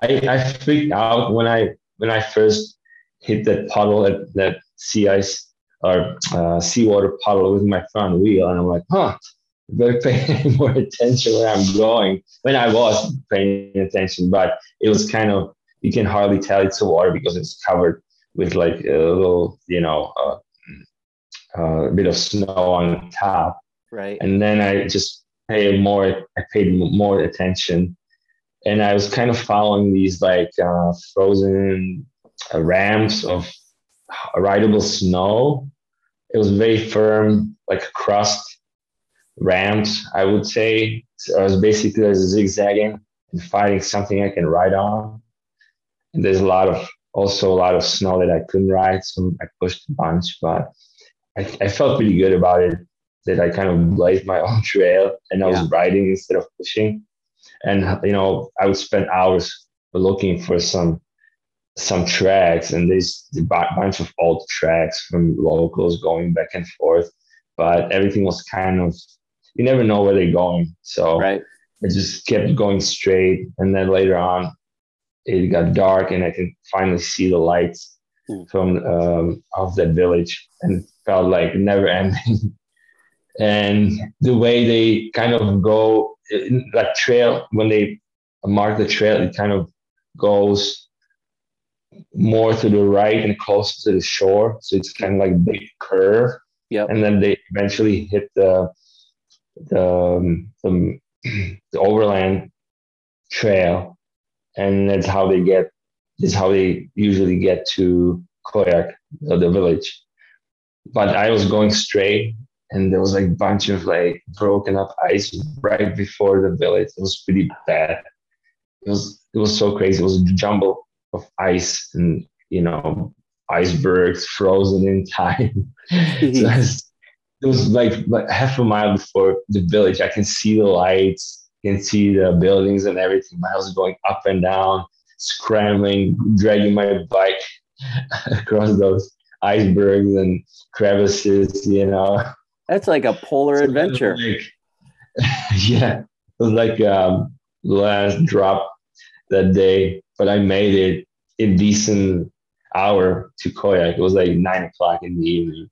S2: I I freaked out when I when I first hit that puddle at that sea ice or uh, seawater puddle with my front wheel, and I'm like, huh. Better pay more attention where I'm going. When I was paying attention, but it was kind of you can hardly tell it's a water because it's covered with like a little, you know, uh, uh, a bit of snow on top.
S1: Right.
S2: And then I just paid more. I paid more attention, and I was kind of following these like uh, frozen uh, ramps of rideable snow. It was very firm, like a crust ramps. I would say so I was basically zigzagging and finding something I can ride on. And there's a lot of also a lot of snow that I couldn't ride, so I pushed a bunch, but I, I felt pretty good about it that I kind of blazed my own trail and I was yeah. riding instead of pushing. And you know, I would spend hours looking for some some tracks, and there's a bunch of old tracks from locals going back and forth. But everything was kind of you never know where they're going, so
S1: right.
S2: I just kept going straight, and then later on, it got dark, and I could finally see the lights mm. from um, of that village, and felt like never ending. And the way they kind of go that trail when they mark the trail, it kind of goes more to the right and closer to the shore. So it's kind of like a big curve.
S1: Yeah.
S2: And then they eventually hit the the um, the, the overland trail, and that's how they get. Is how they usually get to Koyuk, the village but I was going straight and there was like a bunch of like broken up ice right before the village. It was pretty bad. It was it was so crazy. It was a jumble of ice and you know icebergs frozen in time. so it was like, like half a mile before the village. I can see the lights, can see the buildings and everything. I was going up and down, scrambling, dragging my bike across those icebergs and crevices, you know.
S1: That's like a polar adventure.
S2: Like, yeah, it was like um, last drop that day, but I made it in decent hour to Koyuk. It was like nine o'clock in the evening,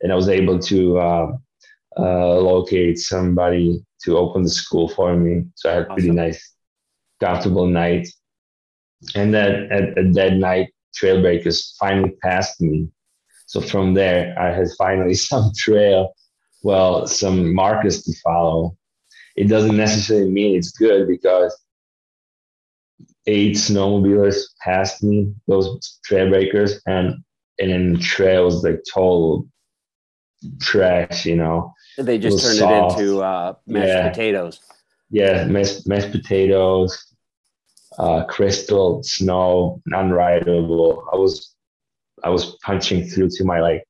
S2: and I was able to uh, uh, locate somebody to open the school for me. So I had a pretty nice, comfortable night. And then at, at that night, trail breakers finally passed me so from there, I had finally some trail, well, some markers to follow. It doesn't necessarily mean it's good because eight snowmobilers passed me, those trail breakers, and and then the trail was like total trash, you know.
S1: They just it turned soft. it into uh, mashed yeah. potatoes.
S2: Yeah, mashed, mashed potatoes, uh, crystal snow, unrideable. I was I was punching through to my like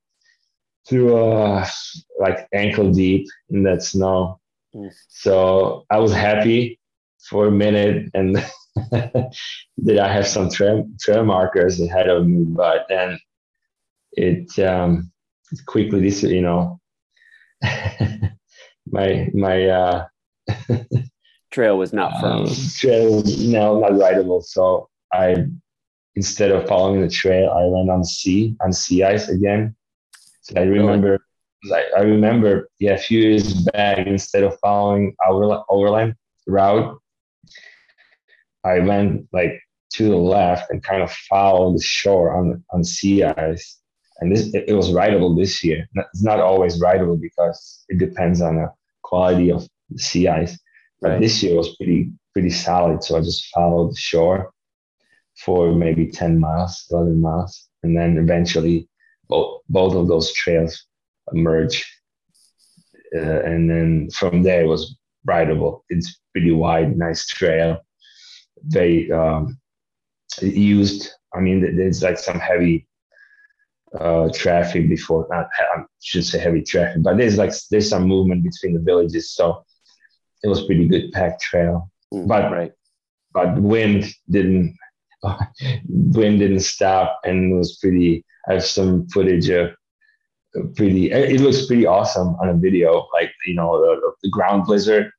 S2: through uh like ankle deep in that snow. Mm. So I was happy for a minute and that I have some trail, trail markers ahead of me, but then it um quickly this you know my my uh
S1: trail was not firm. Um,
S2: trail no not rideable. So I instead of following the trail, I went on sea on sea ice again. I remember? I, I remember, yeah, a few years back, instead of following our overland route, I went like to the left and kind of followed the shore on on sea ice. And this it, it was rideable this year. It's not always rideable because it depends on the quality of the sea ice. But right. this year was pretty pretty solid. So I just followed the shore for maybe 10 miles, 11 miles. And then eventually both, both of those trails merge. Uh, and then from there it was rideable. It's pretty wide, nice trail. Very um, used. I mean, there's like some heavy uh, traffic before. Not I should say heavy traffic, but there's like there's some movement between the villages, so it was pretty good packed trail. Mm, but right. but wind didn't wind didn't stop and it was pretty i have some footage of pretty it looks pretty awesome on a video like you know the, the ground blizzard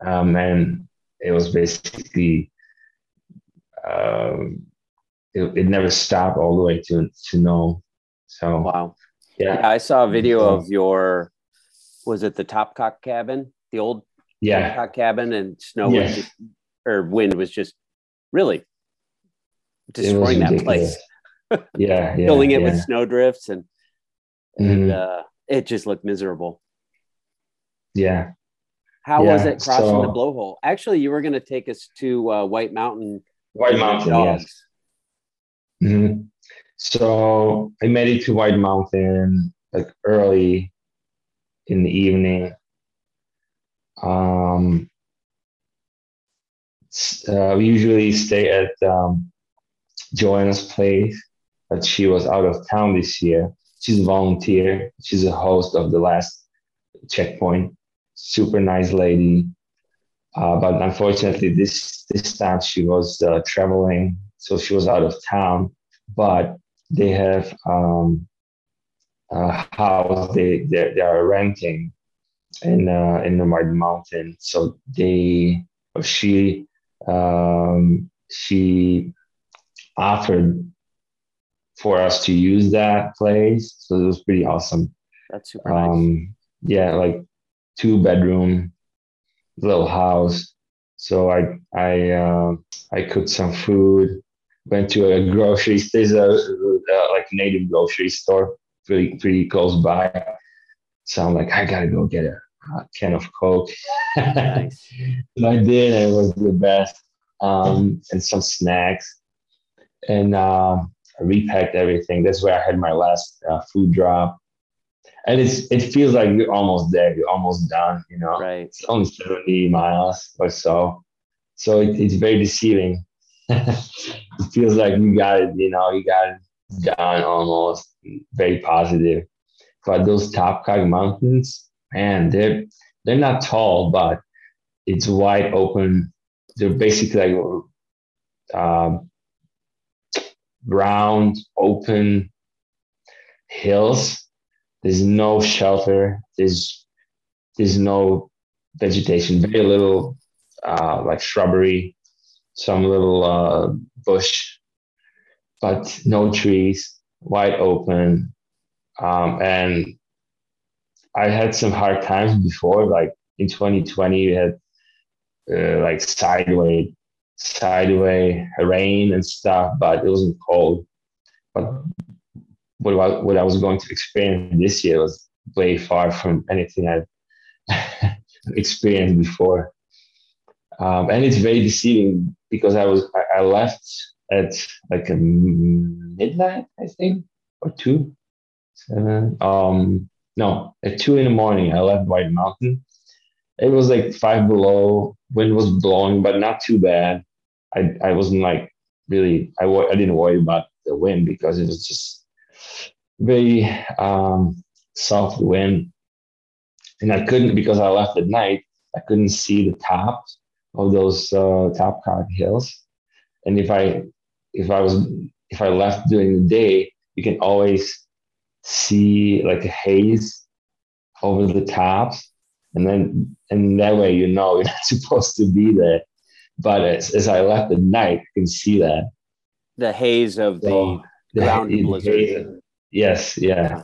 S2: um, and it was basically um, it, it never stopped all the way to to no. So
S1: wow, yeah. yeah I saw a video of your was it the Topkok cabin, the old
S2: yeah
S1: Topkok cabin, and snow yeah. was just, or wind was just really destroying that place.
S2: Yeah, yeah,
S1: filling it
S2: yeah.
S1: with snow drifts and and mm-hmm. uh, it just looked miserable.
S2: Yeah.
S1: How yeah, was it crossing so, the blowhole? Actually, you were going to take us to uh, White Mountain.
S2: White Mountain, dogs. yes. Mm-hmm. So I made it to White Mountain like early in the evening. Um, uh, we usually stay at um, Joanna's place, but she was out of town this year. She's a volunteer. She's a host of the last checkpoint. Super nice lady. Uh, but unfortunately, this this time she was uh, traveling, so she was out of town. But they have um, a house they, they they are renting in uh, in the White Mountain. So they she um, she offered for us to use that place. So it was pretty awesome.
S1: That's super um, nice.
S2: Yeah, like two bedroom little house. So I I uh, I cooked some food. Went to a grocery. There's a, a like native grocery store pretty pretty close by. So I'm like, I gotta go get a, can of Coke. Nice. and I did. And it was the best. Um, and some snacks and uh, I repacked everything. That's where I had my last uh, food drop. And it's it feels like you're almost there. You're almost done. You know,
S1: right?
S2: It's only seventy miles or so, so it, it's very deceiving. it feels like you got it. You know, you got it done almost. Very positive. But those Topkok Mountains, man, they're they're not tall, but it's wide open. They're basically like um, round, open hills. There's no shelter. There's there's no vegetation. Very little uh, like shrubbery, some little uh, bush, but no trees. Wide open, um, and I had some hard times before. Like in 2020, we had uh, like sideways sideway rain and stuff, but it wasn't cold. But what I, what I was going to experience this year was way far from anything I've experienced before. Um, and it's very deceiving because I was I, I left at like midnight, I think, or two, seven. Um, no, at two in the morning, I left White Mountain. It was like five below. Wind was blowing, but not too bad. I I wasn't like really I I didn't worry about the wind because it was just very um, soft wind, and I couldn't because I left at night. I couldn't see the tops of those uh, Topkok hills, and if I if I was if I left during the day, you can always see like a haze over the tops, and then and that way you know you're not supposed to be there but as, as I left at night, I can see that
S1: the haze of the, the ground the blizzard. Haze,
S2: yes, yeah,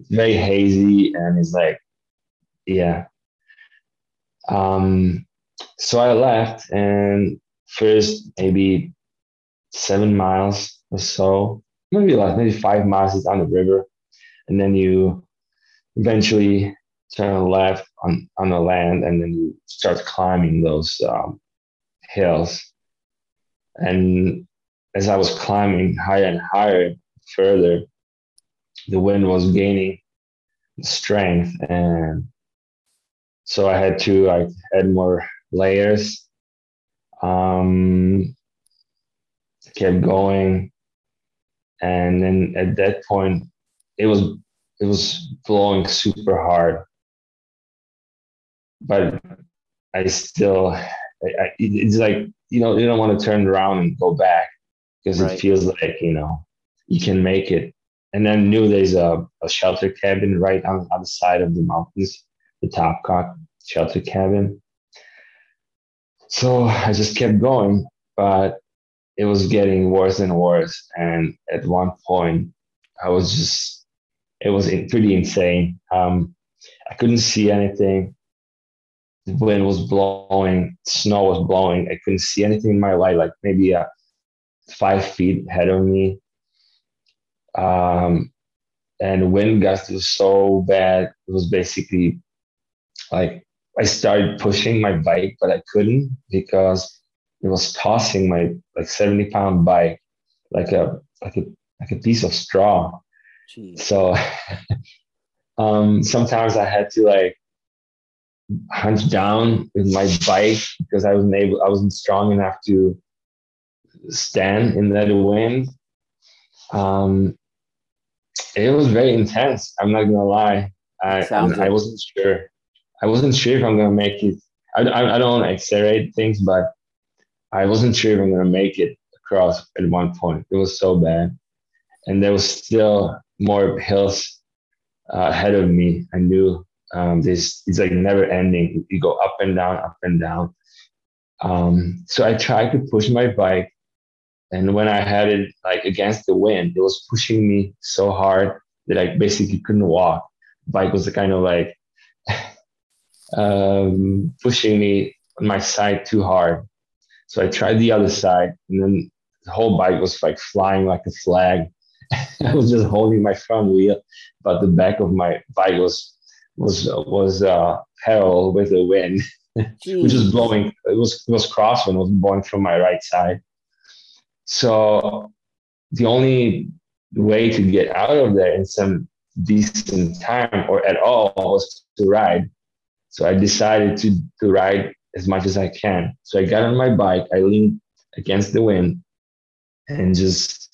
S2: it's very hazy, and it's like, yeah. Um, so I left, and first maybe seven miles or so, maybe like maybe five miles down the river, and then you eventually turn left on on the land, and then you start climbing those um, hills. And as I was climbing higher and higher, further, the wind was gaining strength. And so I had to like add more layers. Um, kept going. And then at that point, it was it was blowing super hard. But I still I, it's like you know you don't want to turn around and go back because right. it feels like you know you can make it. And then knew there's a, a shelter cabin right on, on the side of the mountains, the Topkok shelter cabin. So I just kept going, but it was getting worse and worse. And at one point, I was just, it was pretty insane. Um, I couldn't see anything. The wind was blowing, snow was blowing. I couldn't see anything in my light, like maybe uh, five feet ahead of me. Um, and wind gust was so bad. It was basically like I started pushing my bike, but I couldn't because it was tossing my like 70 pound bike like a like a like a piece of straw. Jeez. So um, sometimes I had to like hunch down with my bike because I wasn't able I wasn't strong enough to stand in that wind. Um, it was very intense. I'm not gonna lie. I, I wasn't sure. I wasn't sure if I'm gonna make it. I, I, I don't accelerate things, but I wasn't sure if I'm gonna make it across at one point. It was so bad, and there was still more hills uh, ahead of me. I knew um, this it's like never ending. You go up and down, up and down. Um, so I tried to push my bike and when I had it like against the wind, it was pushing me so hard that I basically couldn't walk. Bike was kind of like um, pushing me on my side too hard. So I tried the other side, and then the whole bike was like flying like a flag. I was just holding my front wheel, but the back of my bike was was was uh, with the wind, which was blowing. It was it was crosswind was blowing from my right side. So the only way to get out of there in some decent time or at all was to ride. So I decided to, to ride as much as I can. So I got on my bike, I leaned against the wind and just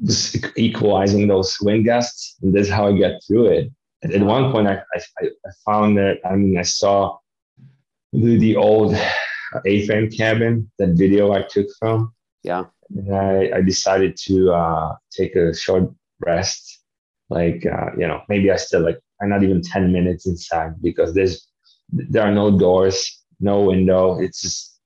S2: was equalizing those wind gusts. And that's how I got through it. And at one point, I, I, I found that, I mean, I saw the, the old A-frame cabin, that video I took from.
S1: Yeah.
S2: And I, I decided to uh, take a short rest. Like, uh, you know, maybe I still like, I'm not even 10 minutes inside because there's, there are no doors, no window. It's just,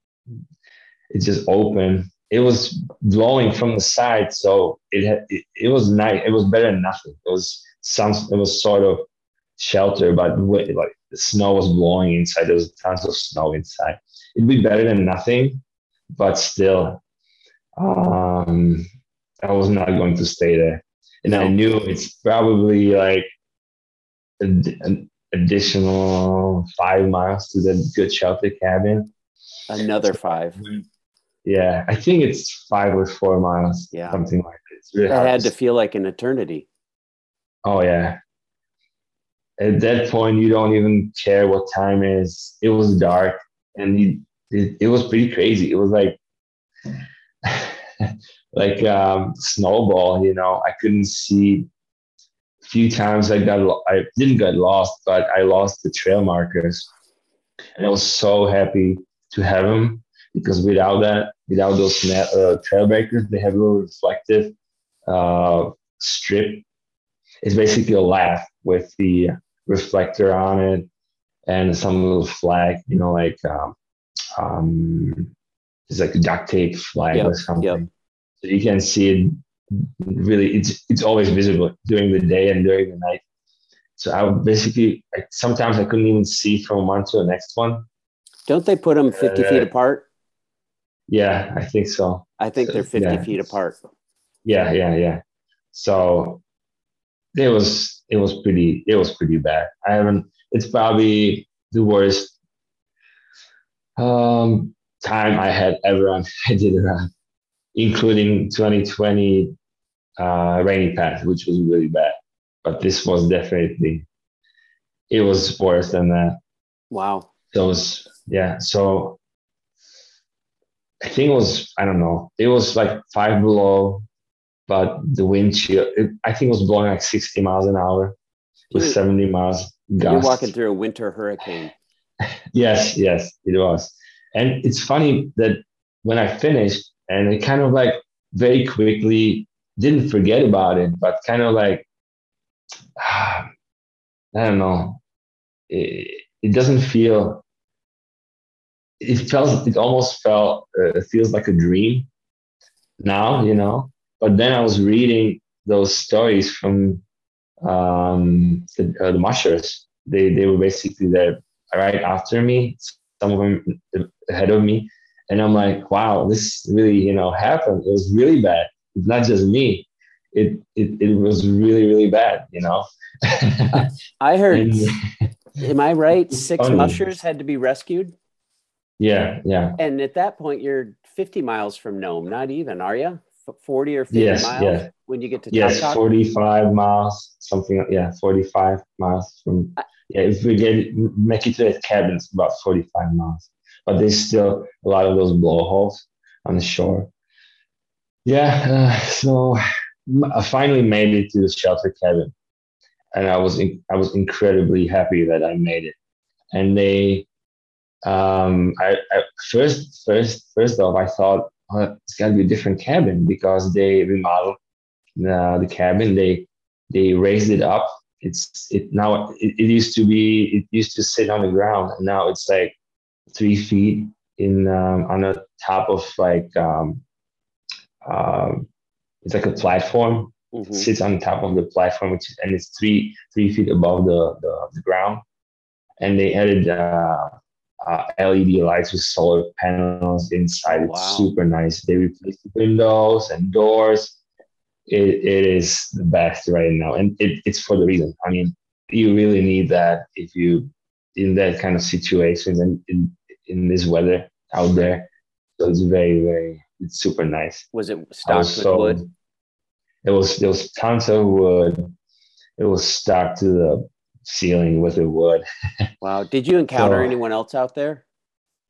S2: it's just open. It was blowing from the side. So it, had, it, it was nice. It was better than nothing. It was some, it was sort of shelter, but like the snow was blowing inside. There was tons of snow inside it'd be better than nothing, but still, um, I was not going to stay there. And I knew it's probably like an additional five miles to the good shelter cabin.
S1: Another five.
S2: Yeah, I think it's five or four miles. Yeah, something like
S1: that. Really that had to feel like an eternity.
S2: Oh yeah. At that point, you don't even care what time is. It was dark and it, it, it was pretty crazy. It was like like um, snowball. You know, I couldn't see. A few times I got I didn't get lost, but I lost the trail markers, and I was so happy to have them because without that, without those net, uh, trail breakers, they have a little reflective uh, strip. It's basically a lath with the reflector on it and some little flag, you know, like um, um, it's like a duct tape flag yep, or something. Yep. So you can see it really, it's, it's always visible during the day and during the night. So I would basically, like, sometimes I couldn't even see from one to the next one.
S1: Don't they put them 50 uh, feet apart?
S2: Yeah, I think so.
S1: I think so, they're 50 yeah. feet apart.
S2: Yeah, yeah, yeah. So it was, it was pretty, it was pretty bad. I haven't, it's probably the worst um, time I had ever on I did run, including 2020 uh, Rainy Pass, which was really bad. But this was definitely it was worse than that.
S1: Wow.
S2: So it was yeah. So I think it was I don't know. It was like five below, but the wind chill. It, I think it was blowing like 60 miles an hour with 70 miles.
S1: You're walking through a winter hurricane.
S2: yes, yes, it was. And it's funny that when I finished, and it kind of like very quickly didn't forget about it, but kind of like, I don't know, it, it doesn't feel it felt it almost felt uh, it feels like a dream now, you know. But then I was reading those stories from um, the, uh, the mushers. They they were basically there right after me. Some of them ahead of me, and I'm like, wow, this really you know happened. It was really bad. It's not just me. It it it was really really bad. You know.
S1: I heard. And, am I right? Six funny. mushers had to be rescued.
S2: Yeah, yeah.
S1: And at that point, you're 50 miles from Nome. Not even, are you? 40 or 50
S2: yes,
S1: miles
S2: yeah.
S1: when you get to
S2: yes 45 miles something yeah 45 miles from yeah if we get make it to the cabin it's about 45 miles. But there's still a lot of those blowholes on the shore. Yeah uh, so i finally made it to the shelter cabin. And i was in, i was incredibly happy that i made it. And they um I, I first first first off i thought oh, it's got to be a different cabin because they remodeled the, the cabin. They they raised it up. It's it now. It, it used to be. It used to sit on the ground, and now it's like three feet in um, on the top of like um, um, it's like a platform. Mm-hmm. It sits on top of the platform, which and it's three three feet above the the, the ground. And they added uh, uh, LED lights with solar panels inside. Wow. It's super nice. They replaced the windows and doors. It, it is the best right now, and it, it's for the reason. I mean, you really need that if you in that kind of situation and in, in this weather out there. So it's very, very, it's super nice.
S1: Was it stocked with so, wood?
S2: It was. There was tons of wood. It was stuck to the ceiling with a wood.
S1: wow. Did you encounter so, anyone else out there?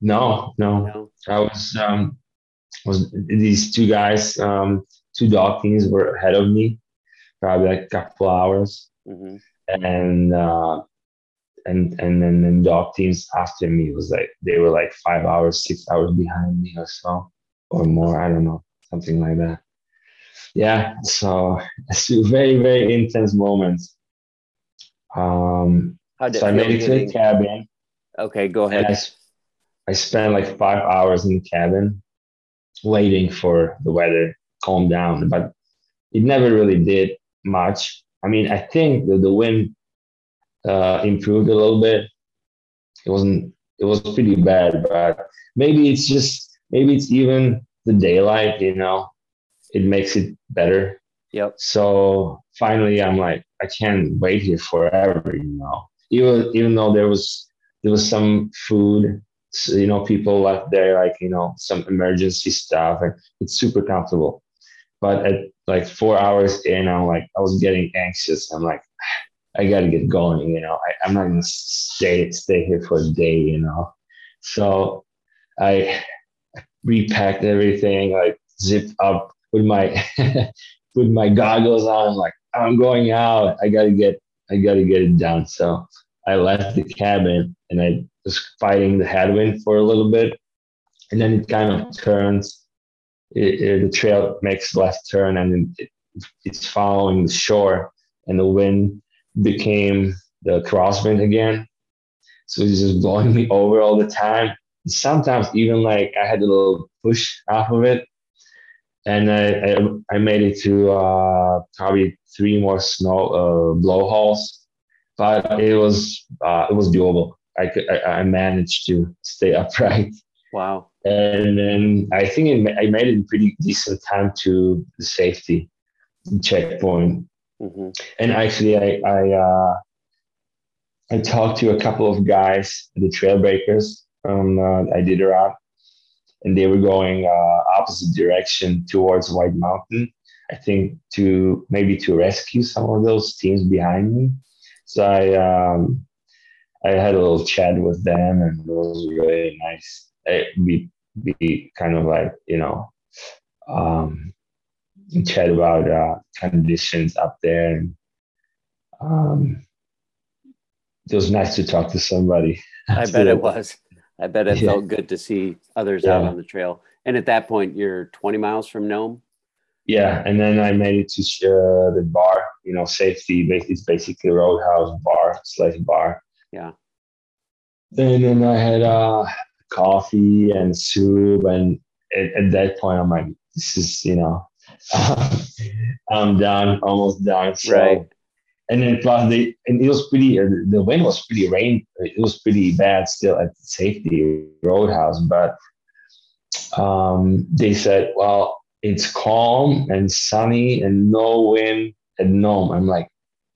S2: No, no. no. I was um was these two guys, um, two dog teams were ahead of me, probably like a couple hours. Mm-hmm. And uh and and then the dog teams after me was like they were like five hours, six hours behind me or so, or more. I don't know, something like that. Yeah, so it's very very intense moments. Um, so I made it to the cabin.
S1: Okay, go ahead. I,
S2: I spent like five hours in the cabin waiting for the weather to calm down, but it never really did much. I mean, I think that the wind uh, improved a little bit. It wasn't. It was pretty bad, but maybe it's just maybe it's even the daylight. You know, it makes it better.
S1: Yep.
S2: So finally, I'm like, I can't wait here forever, you know. Even even though there was there was some food, you know, people left there like you know some emergency stuff, and it's super comfortable. But at like four hours in, I'm like I was getting anxious. I'm like, I gotta get going, you know. I, I'm not gonna stay stay here for a day, you know. So I repacked everything, like zip up with my with my goggles on. Like, I'm going out. I gotta get I gotta get it done. So I left the cabin and I was fighting the headwind for a little bit, and then it kind of turns. It, it, the trail makes left turn and it, it's following the shore, and the wind became the crosswind again. So it's just blowing me over all the time. Sometimes even like I had a little push off of it, and I, I, I made it to uh, probably three more snow uh, blowholes, but it was uh, it was doable. I, could, I, I managed to stay upright.
S1: Wow!
S2: And then I think it, I made it in pretty decent time to the safety checkpoint. Mm-hmm. And actually, I I, uh, I talked to a couple of guys, the trail breakers from uh, Iditarod, and they were going uh, opposite direction towards White Mountain. I think to maybe to rescue some of those teams behind me. So I um, I had a little chat with them, and it was really nice. It, we we kind of like you know um, chat about uh, conditions up there, and um, it was nice to talk to somebody.
S1: I bet it was. I bet it felt good to see others yeah. out on the trail. And at that point, you're 20 miles from Nome.
S2: Yeah, and then I made it to uh, the bar. You know, safety. It's basically roadhouse bar slash bar.
S1: Yeah.
S2: And then I had uh, coffee and soup. And at, at that point, I'm like, this is, you know, I'm done, almost done. So,
S1: right.
S2: And then plus the and it was pretty. Uh, the wind was pretty rain. It was pretty bad still at safety roadhouse, but um, they said, well, it's calm and sunny and no wind at Nome. I'm like,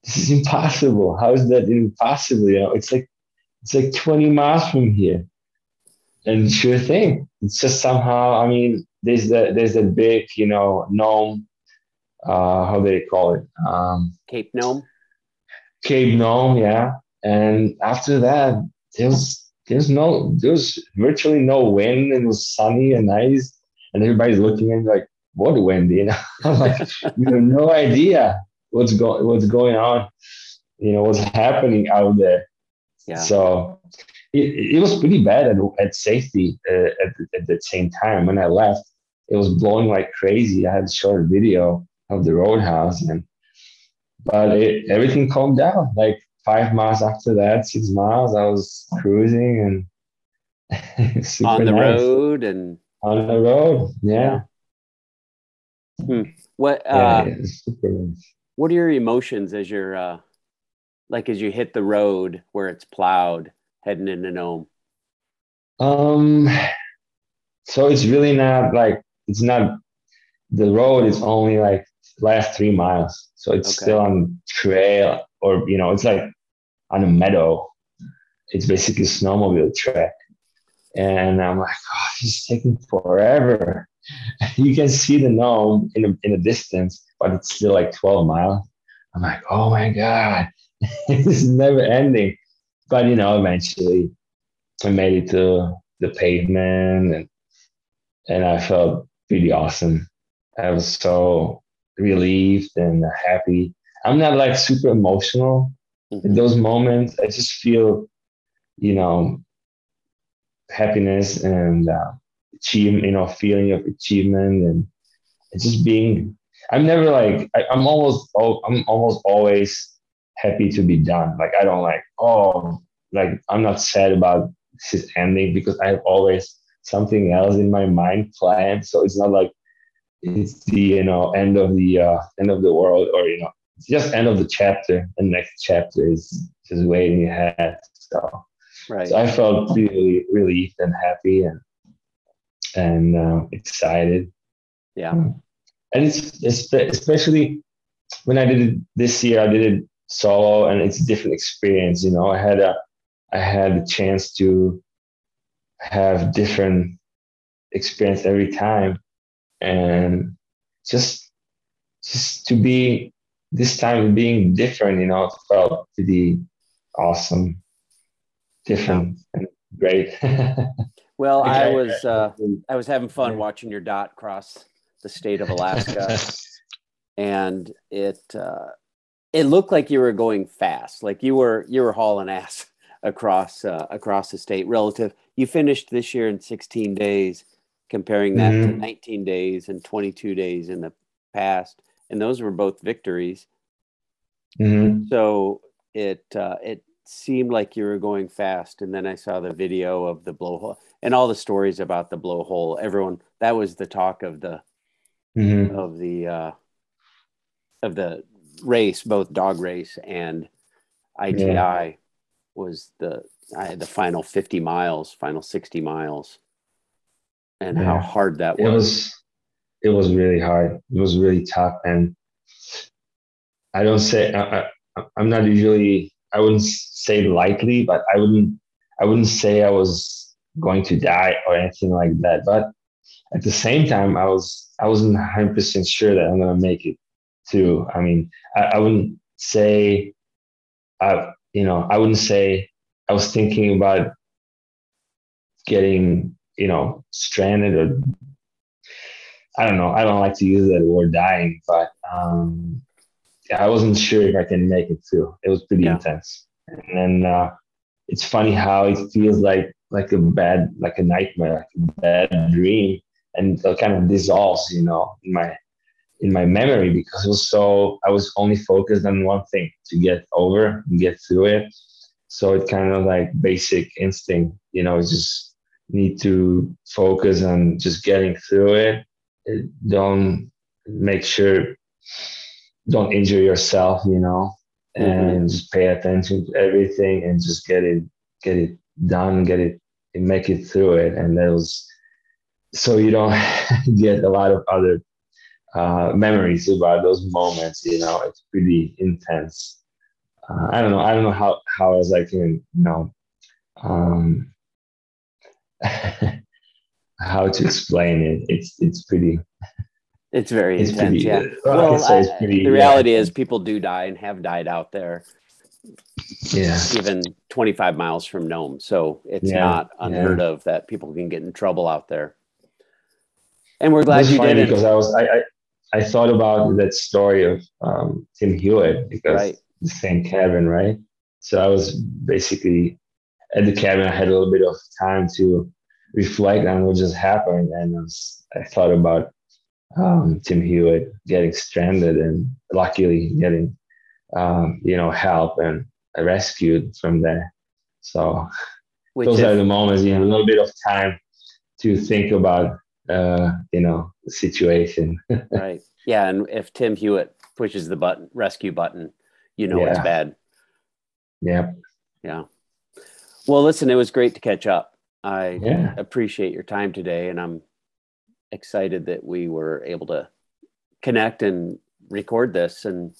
S2: this is impossible. How is that impossible? You know, it's like it's like 20 miles from here. And sure thing. It's just somehow, I mean, there's the there's a big, you know, Nome, uh, how do they call it? Um,
S1: Cape Nome.
S2: Cape Nome, yeah. And after that, there's there's no there's virtually no wind and it was sunny and nice. And everybody's looking at me like, what wind? You know? I'm like, you have no idea what's going what's going on, you know, what's happening out there.
S1: Yeah.
S2: So it, it was pretty bad at, at safety uh, at, at the same time. When I left, it was blowing like crazy. I had a short video of the roadhouse and but it, everything calmed down. Like five miles after that, six miles, I was cruising
S1: and on the nice. road and
S2: on the road. Yeah.
S1: Hmm. What uh, yeah, nice. what are your emotions as you're uh, like as you hit the road where it's plowed heading into Nome?
S2: Um so it's really not like it's not the road is only like last three miles. So it's okay. still on trail or you know, it's like on a meadow. It's basically a snowmobile track. And I'm like, oh, this is taking forever. you can see the Nome in a, in a distance, but it's still like 12 miles. I'm like, oh my God, this is never ending. But you know, eventually I made it to the pavement and and I felt pretty awesome. I was so relieved and happy. I'm not like super emotional mm-hmm. in those moments. I just feel, you know, happiness and uh, achievement, you know, feeling of achievement and just being. I'm never like I, I'm almost oh, I'm almost always happy to be done. Like I don't like oh like I'm not sad about this ending because I have always something else in my mind planned. So it's not like it's the you know end of the uh, end of the world or you know it's just end of the chapter. The next chapter is just waiting ahead. So, right. so I felt really relieved and happy and and uh, excited.
S1: Yeah.
S2: And it's, it's especially when I did it this year, I did it solo and it's a different experience. You know, I had a, I had a chance to have different experience every time and just, just to be this time being different, you know, felt pretty awesome, different and great.
S1: Well, I was uh, I was having fun watching your dot cross the state of Alaska, and it uh, it looked like you were going fast, like you were you were hauling ass across uh, across the state. Relative, you finished this year in 16 days, comparing that mm-hmm. to 19 days and 22 days in the past, and those were both victories. Mm-hmm. So it uh, it seemed like you were going fast, and then I saw the video of the blowhole and all the stories about the blowhole. Everyone that was the talk of the mm-hmm. of the uh, of the race, both dog race and ITI yeah. was the I had the final 50 miles, final 60 miles, and yeah. how hard that was.
S2: It was it was really hard. It was really tough, and I don't say I, I, I'm not usually I wouldn't say lightly, but I wouldn't I wouldn't say I was going to die or anything like that. But at the same time, I was I wasn't 100 percent sure that I'm gonna make it too. I mean, I, I wouldn't say, I you know, I wouldn't say I was thinking about getting you know stranded or I don't know. I don't like to use that word dying, but um, I wasn't sure if I can make it through. It was pretty yeah. intense, and then uh, it's funny how it feels like like a bad, like a nightmare, like a bad dream, and it kind of dissolves, you know, in my in my memory because it was so I was only focused on one thing to get over and get through it. So it kind of like basic instinct, you know, it's just need to focus on just getting through it. Don't make sure, don't injure yourself, you know, and mm-hmm. just pay attention to everything and just get it, get it done, get it, and make it through it. And that was, so you don't get a lot of other uh, memories about those moments. You know, it's pretty intense. Uh, I don't know. I don't know how how else I can you know um, how to explain it. It's it's pretty.
S1: It's very it's intense. Pretty, yeah. Well, I, pretty, the reality yeah. is people do die and have died out there.
S2: Yeah.
S1: Even 25 miles from Nome, so it's yeah, not unheard yeah. of that people can get in trouble out there. And we're glad you did
S2: it because I was I, I I thought about that story of um, Tim Hewitt because right. the same cabin, right? So I was basically at the cabin. I had a little bit of time to reflect on what just happened, and I, was, I thought about um, Tim Hewitt getting stranded and luckily getting um, you know help and rescued from there. So Which those are the moments, you know, a little bit of time to think about uh, you know, the situation.
S1: right. Yeah. And if Tim Hewitt pushes the button, rescue button, you know yeah. it's bad.
S2: Yeah.
S1: Yeah. Well, listen, it was great to catch up. I yeah. appreciate your time today, and I'm excited that we were able to connect and record this, and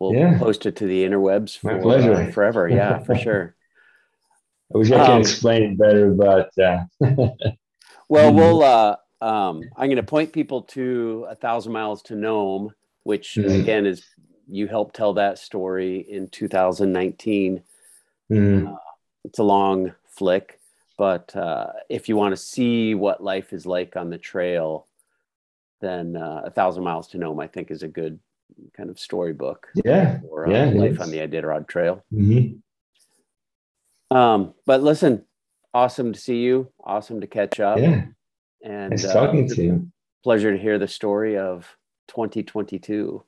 S1: we'll yeah. post it to the interwebs for, uh, forever. Yeah, for sure.
S2: I wish I could um, explain it better, but uh...
S1: well, we'll uh, um, I'm going to point people to a thousand miles to Nome, which mm-hmm. again is you helped tell that story in 2019. Mm-hmm. Uh, it's a long flick, but uh, if you want to see what life is like on the trail, then uh, a thousand miles to Nome, I think, is a good kind of storybook.
S2: Yeah,
S1: for uh,
S2: yeah,
S1: life on the Iditarod Trail. Mm-hmm. Um, but listen, awesome to see you. Awesome to catch up.
S2: Yeah.
S1: And
S2: nice talking uh, to you.
S1: Pleasure to hear the story of 2022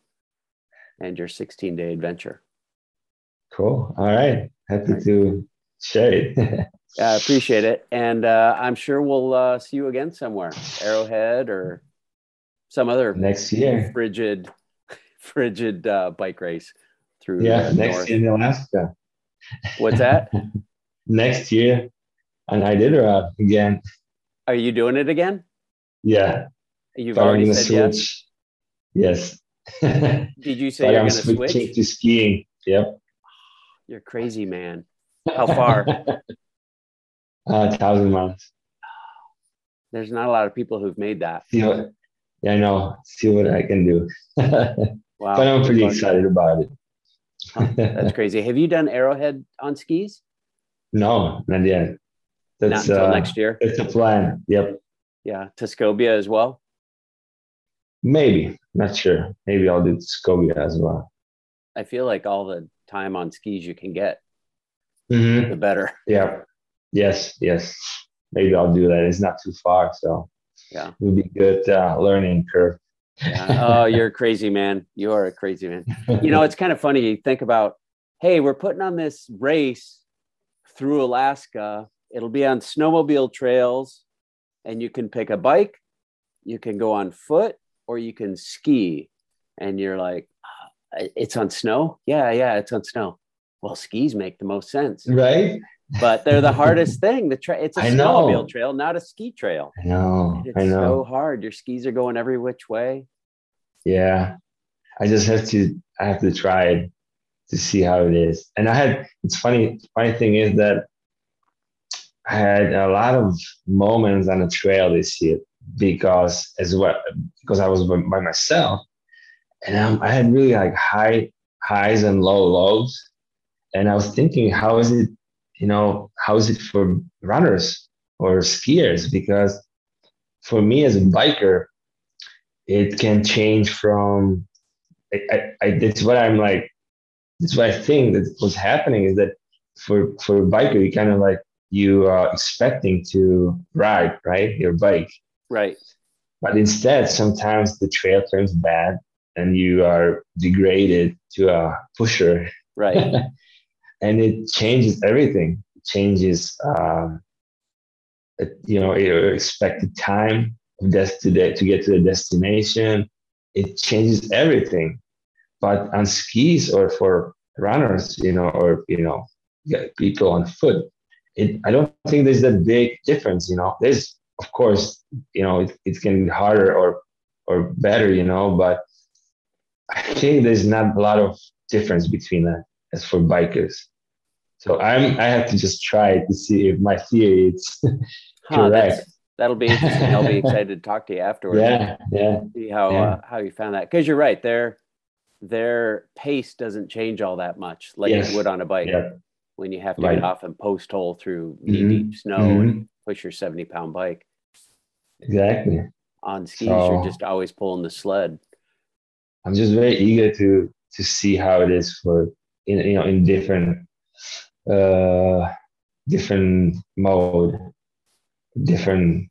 S1: and your 16 day adventure.
S2: Cool. All right. Happy right. to it.
S1: I appreciate it. And uh, I'm sure we'll uh, see you again somewhere, Arrowhead or some other
S2: next year
S1: frigid, frigid uh, bike race through.
S2: Yeah, next north. year in Alaska.
S1: What's that?
S2: next year, and Iditarod again.
S1: Are you doing it again?
S2: Yeah.
S1: You've already said switch.
S2: yes.
S1: Yes. Did you say you're going to switch
S2: to skiing? Yep.
S1: You're crazy, man. How far?
S2: uh, thousand miles.
S1: There's not a lot of people who've made that.
S2: See what, yeah, I know. See what I can do. wow. But I'm pretty excited about it.
S1: that's crazy. Have you done Arrowhead on skis?
S2: No, not yet.
S1: That's Not until uh, next year.
S2: It's a plan. Yep.
S1: Yeah, Tuscobia as well.
S2: Maybe not sure. Maybe I'll do Tuscobia as well.
S1: I feel like all the time on skis you can get,
S2: mm-hmm.
S1: the better.
S2: Yeah. Yes. Yes. Maybe I'll do that. It's not too far, so
S1: yeah,
S2: it would be good uh, learning curve.
S1: yeah. Oh, you're a crazy man. You are a crazy man. You know, it's kind of funny. You think about, hey, we're putting on this race through Alaska It'll be on snowmobile trails, and you can pick a bike, you can go on foot, or you can ski. And you're like, ah, it's on snow? Yeah, yeah, it's on snow. Well, skis make the most sense.
S2: Right.
S1: But they're the hardest thing. The tra- it's a snowmobile trail, not a ski trail.
S2: I know.
S1: It's
S2: I know.
S1: so hard. Your skis are going every which way.
S2: Yeah. I just have to I have to try it to see how it is. And I had it's funny, funny thing is that I had a lot of moments on the trail this year because as well because I was by, myself, and um, I had really like high highs and low lows, and I was thinking, how is it, you know, how is it for runners or skiers? Because for me as a biker, it can change from. I, I, I it's what I'm like. It's what I think that what's happening is that for for a biker, you kind of like you are expecting to ride, right? Your bike.
S1: Right.
S2: But instead, sometimes the trail turns bad and you are degraded to a pusher.
S1: Right.
S2: and it changes everything. It changes um, you know your expected time of des- to, to get to the destination. It changes everything. But on skis or for runners, you know, or you know, people on foot, it, I don't think there's a big difference. You know, there's of course, you know, it, it can be harder or or better, you know, but I think there's not a lot of difference between that as for bikers. So I'm I have to just try to see if my theory is huh, correct.
S1: That'll be interesting. I'll be excited to talk to you afterwards.
S2: Yeah, yeah.
S1: See how
S2: yeah.
S1: Uh, how you found that because you're right. Their their pace doesn't change all that much like yes. it would on a bike. Yeah. When you have to right. get off and post hole through knee deep mm-hmm. snow mm-hmm. and push your 70 pound bike.
S2: Exactly.
S1: On skis, so, you're just always pulling the sled.
S2: I'm just very eager to to see how it is for in you know in different uh different mode, different.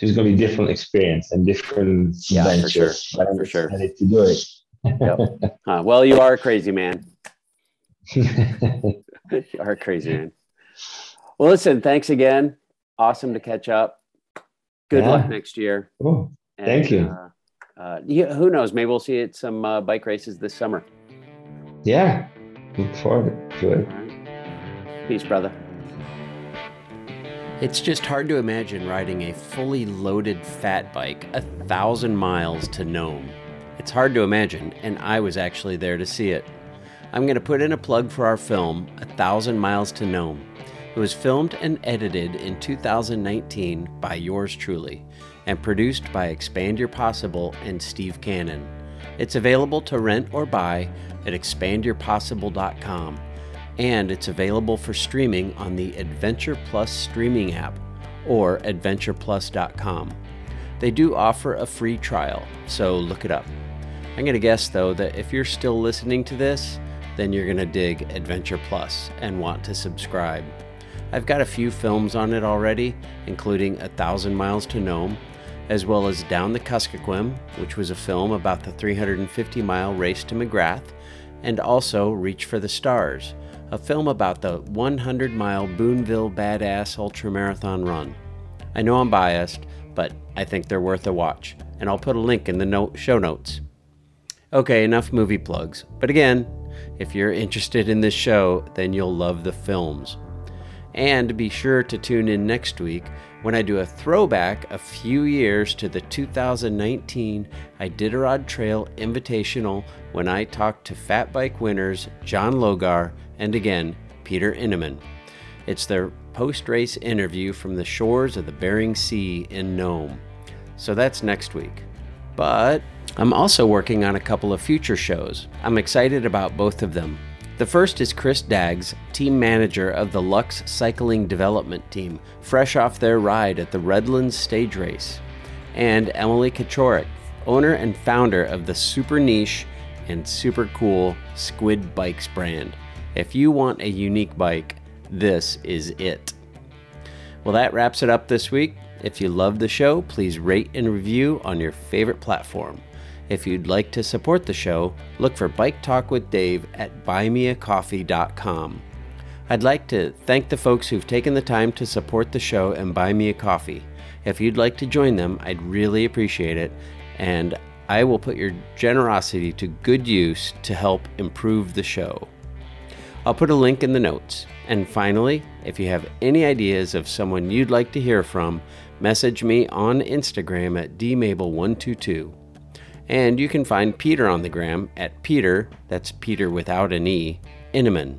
S2: There's going to be different experience and different
S1: yeah, ventures. For sure. For sure.
S2: I need to do it.
S1: yep. Well, you are a crazy man. you are a crazy man. Well, listen, thanks again. Awesome to catch up. Good yeah. luck next year.
S2: Oh, and, thank you. Uh,
S1: uh, yeah, who knows? Maybe we'll see it some uh, bike races this summer.
S2: Yeah, look forward to it.
S1: Peace, brother. It's just hard to imagine riding a fully loaded fat bike a thousand miles to Nome. It's hard to imagine, and I was actually there to see it. I'm going to put in a plug for our film, A Thousand Miles to Nome. It was filmed and edited in 2019 by yours truly and produced by Expand Your Possible and Steve Cannon. It's available to rent or buy at expandyourpossible.com and it's available for streaming on the Adventure Plus streaming app or adventureplus.com. They do offer a free trial, so look it up. I'm going to guess though that if you're still listening to this, then you're going to dig Adventure Plus and want to subscribe. I've got a few films on it already, including A Thousand Miles to Nome, as well as Down the Kuskokwim, which was a film about the 350 mile race to McGrath, and also Reach for the Stars, a film about the 100 mile Boonville Badass Ultramarathon run. I know I'm biased, but I think they're worth a watch, and I'll put a link in the show notes. Okay, enough movie plugs. But again, if you're interested in this show, then you'll love the films. And be sure to tune in next week when I do a throwback a few years to the 2019 Iditarod Trail Invitational when I talked to fat bike winners John Logar and again Petr Ineman. It's their post race interview from the shores of the Bering Sea in Nome. So that's next week. But I'm also working on a couple of future shows. I'm excited about both of them. The first is Chris Daggs, team manager of the Lux Cycling Development Team, fresh off their ride at the Redlands Stage Race, and Emily Kachorek, owner and founder of the super niche and super cool Squid Bikes brand. If you want a unique bike, this is it. Well, that wraps it up this week. If you love the show, please rate and review on your favorite platform. If you'd like to support the show, look for Bike Talk with Dave at buymeacoffee.com. I'd like to thank the folks who've taken the time to support the show and buy me a coffee. If you'd like to join them, I'd really appreciate it, and I will put your generosity to good use to help improve the show. I'll put a link in the notes. And finally, if you have any ideas of someone you'd like to hear from, message me on Instagram at dmable122. And you can find Petr on the gram at Petr, that's Petr without an E, Ineman.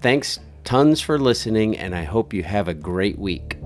S1: Thanks tons for listening, and I hope you have a great week.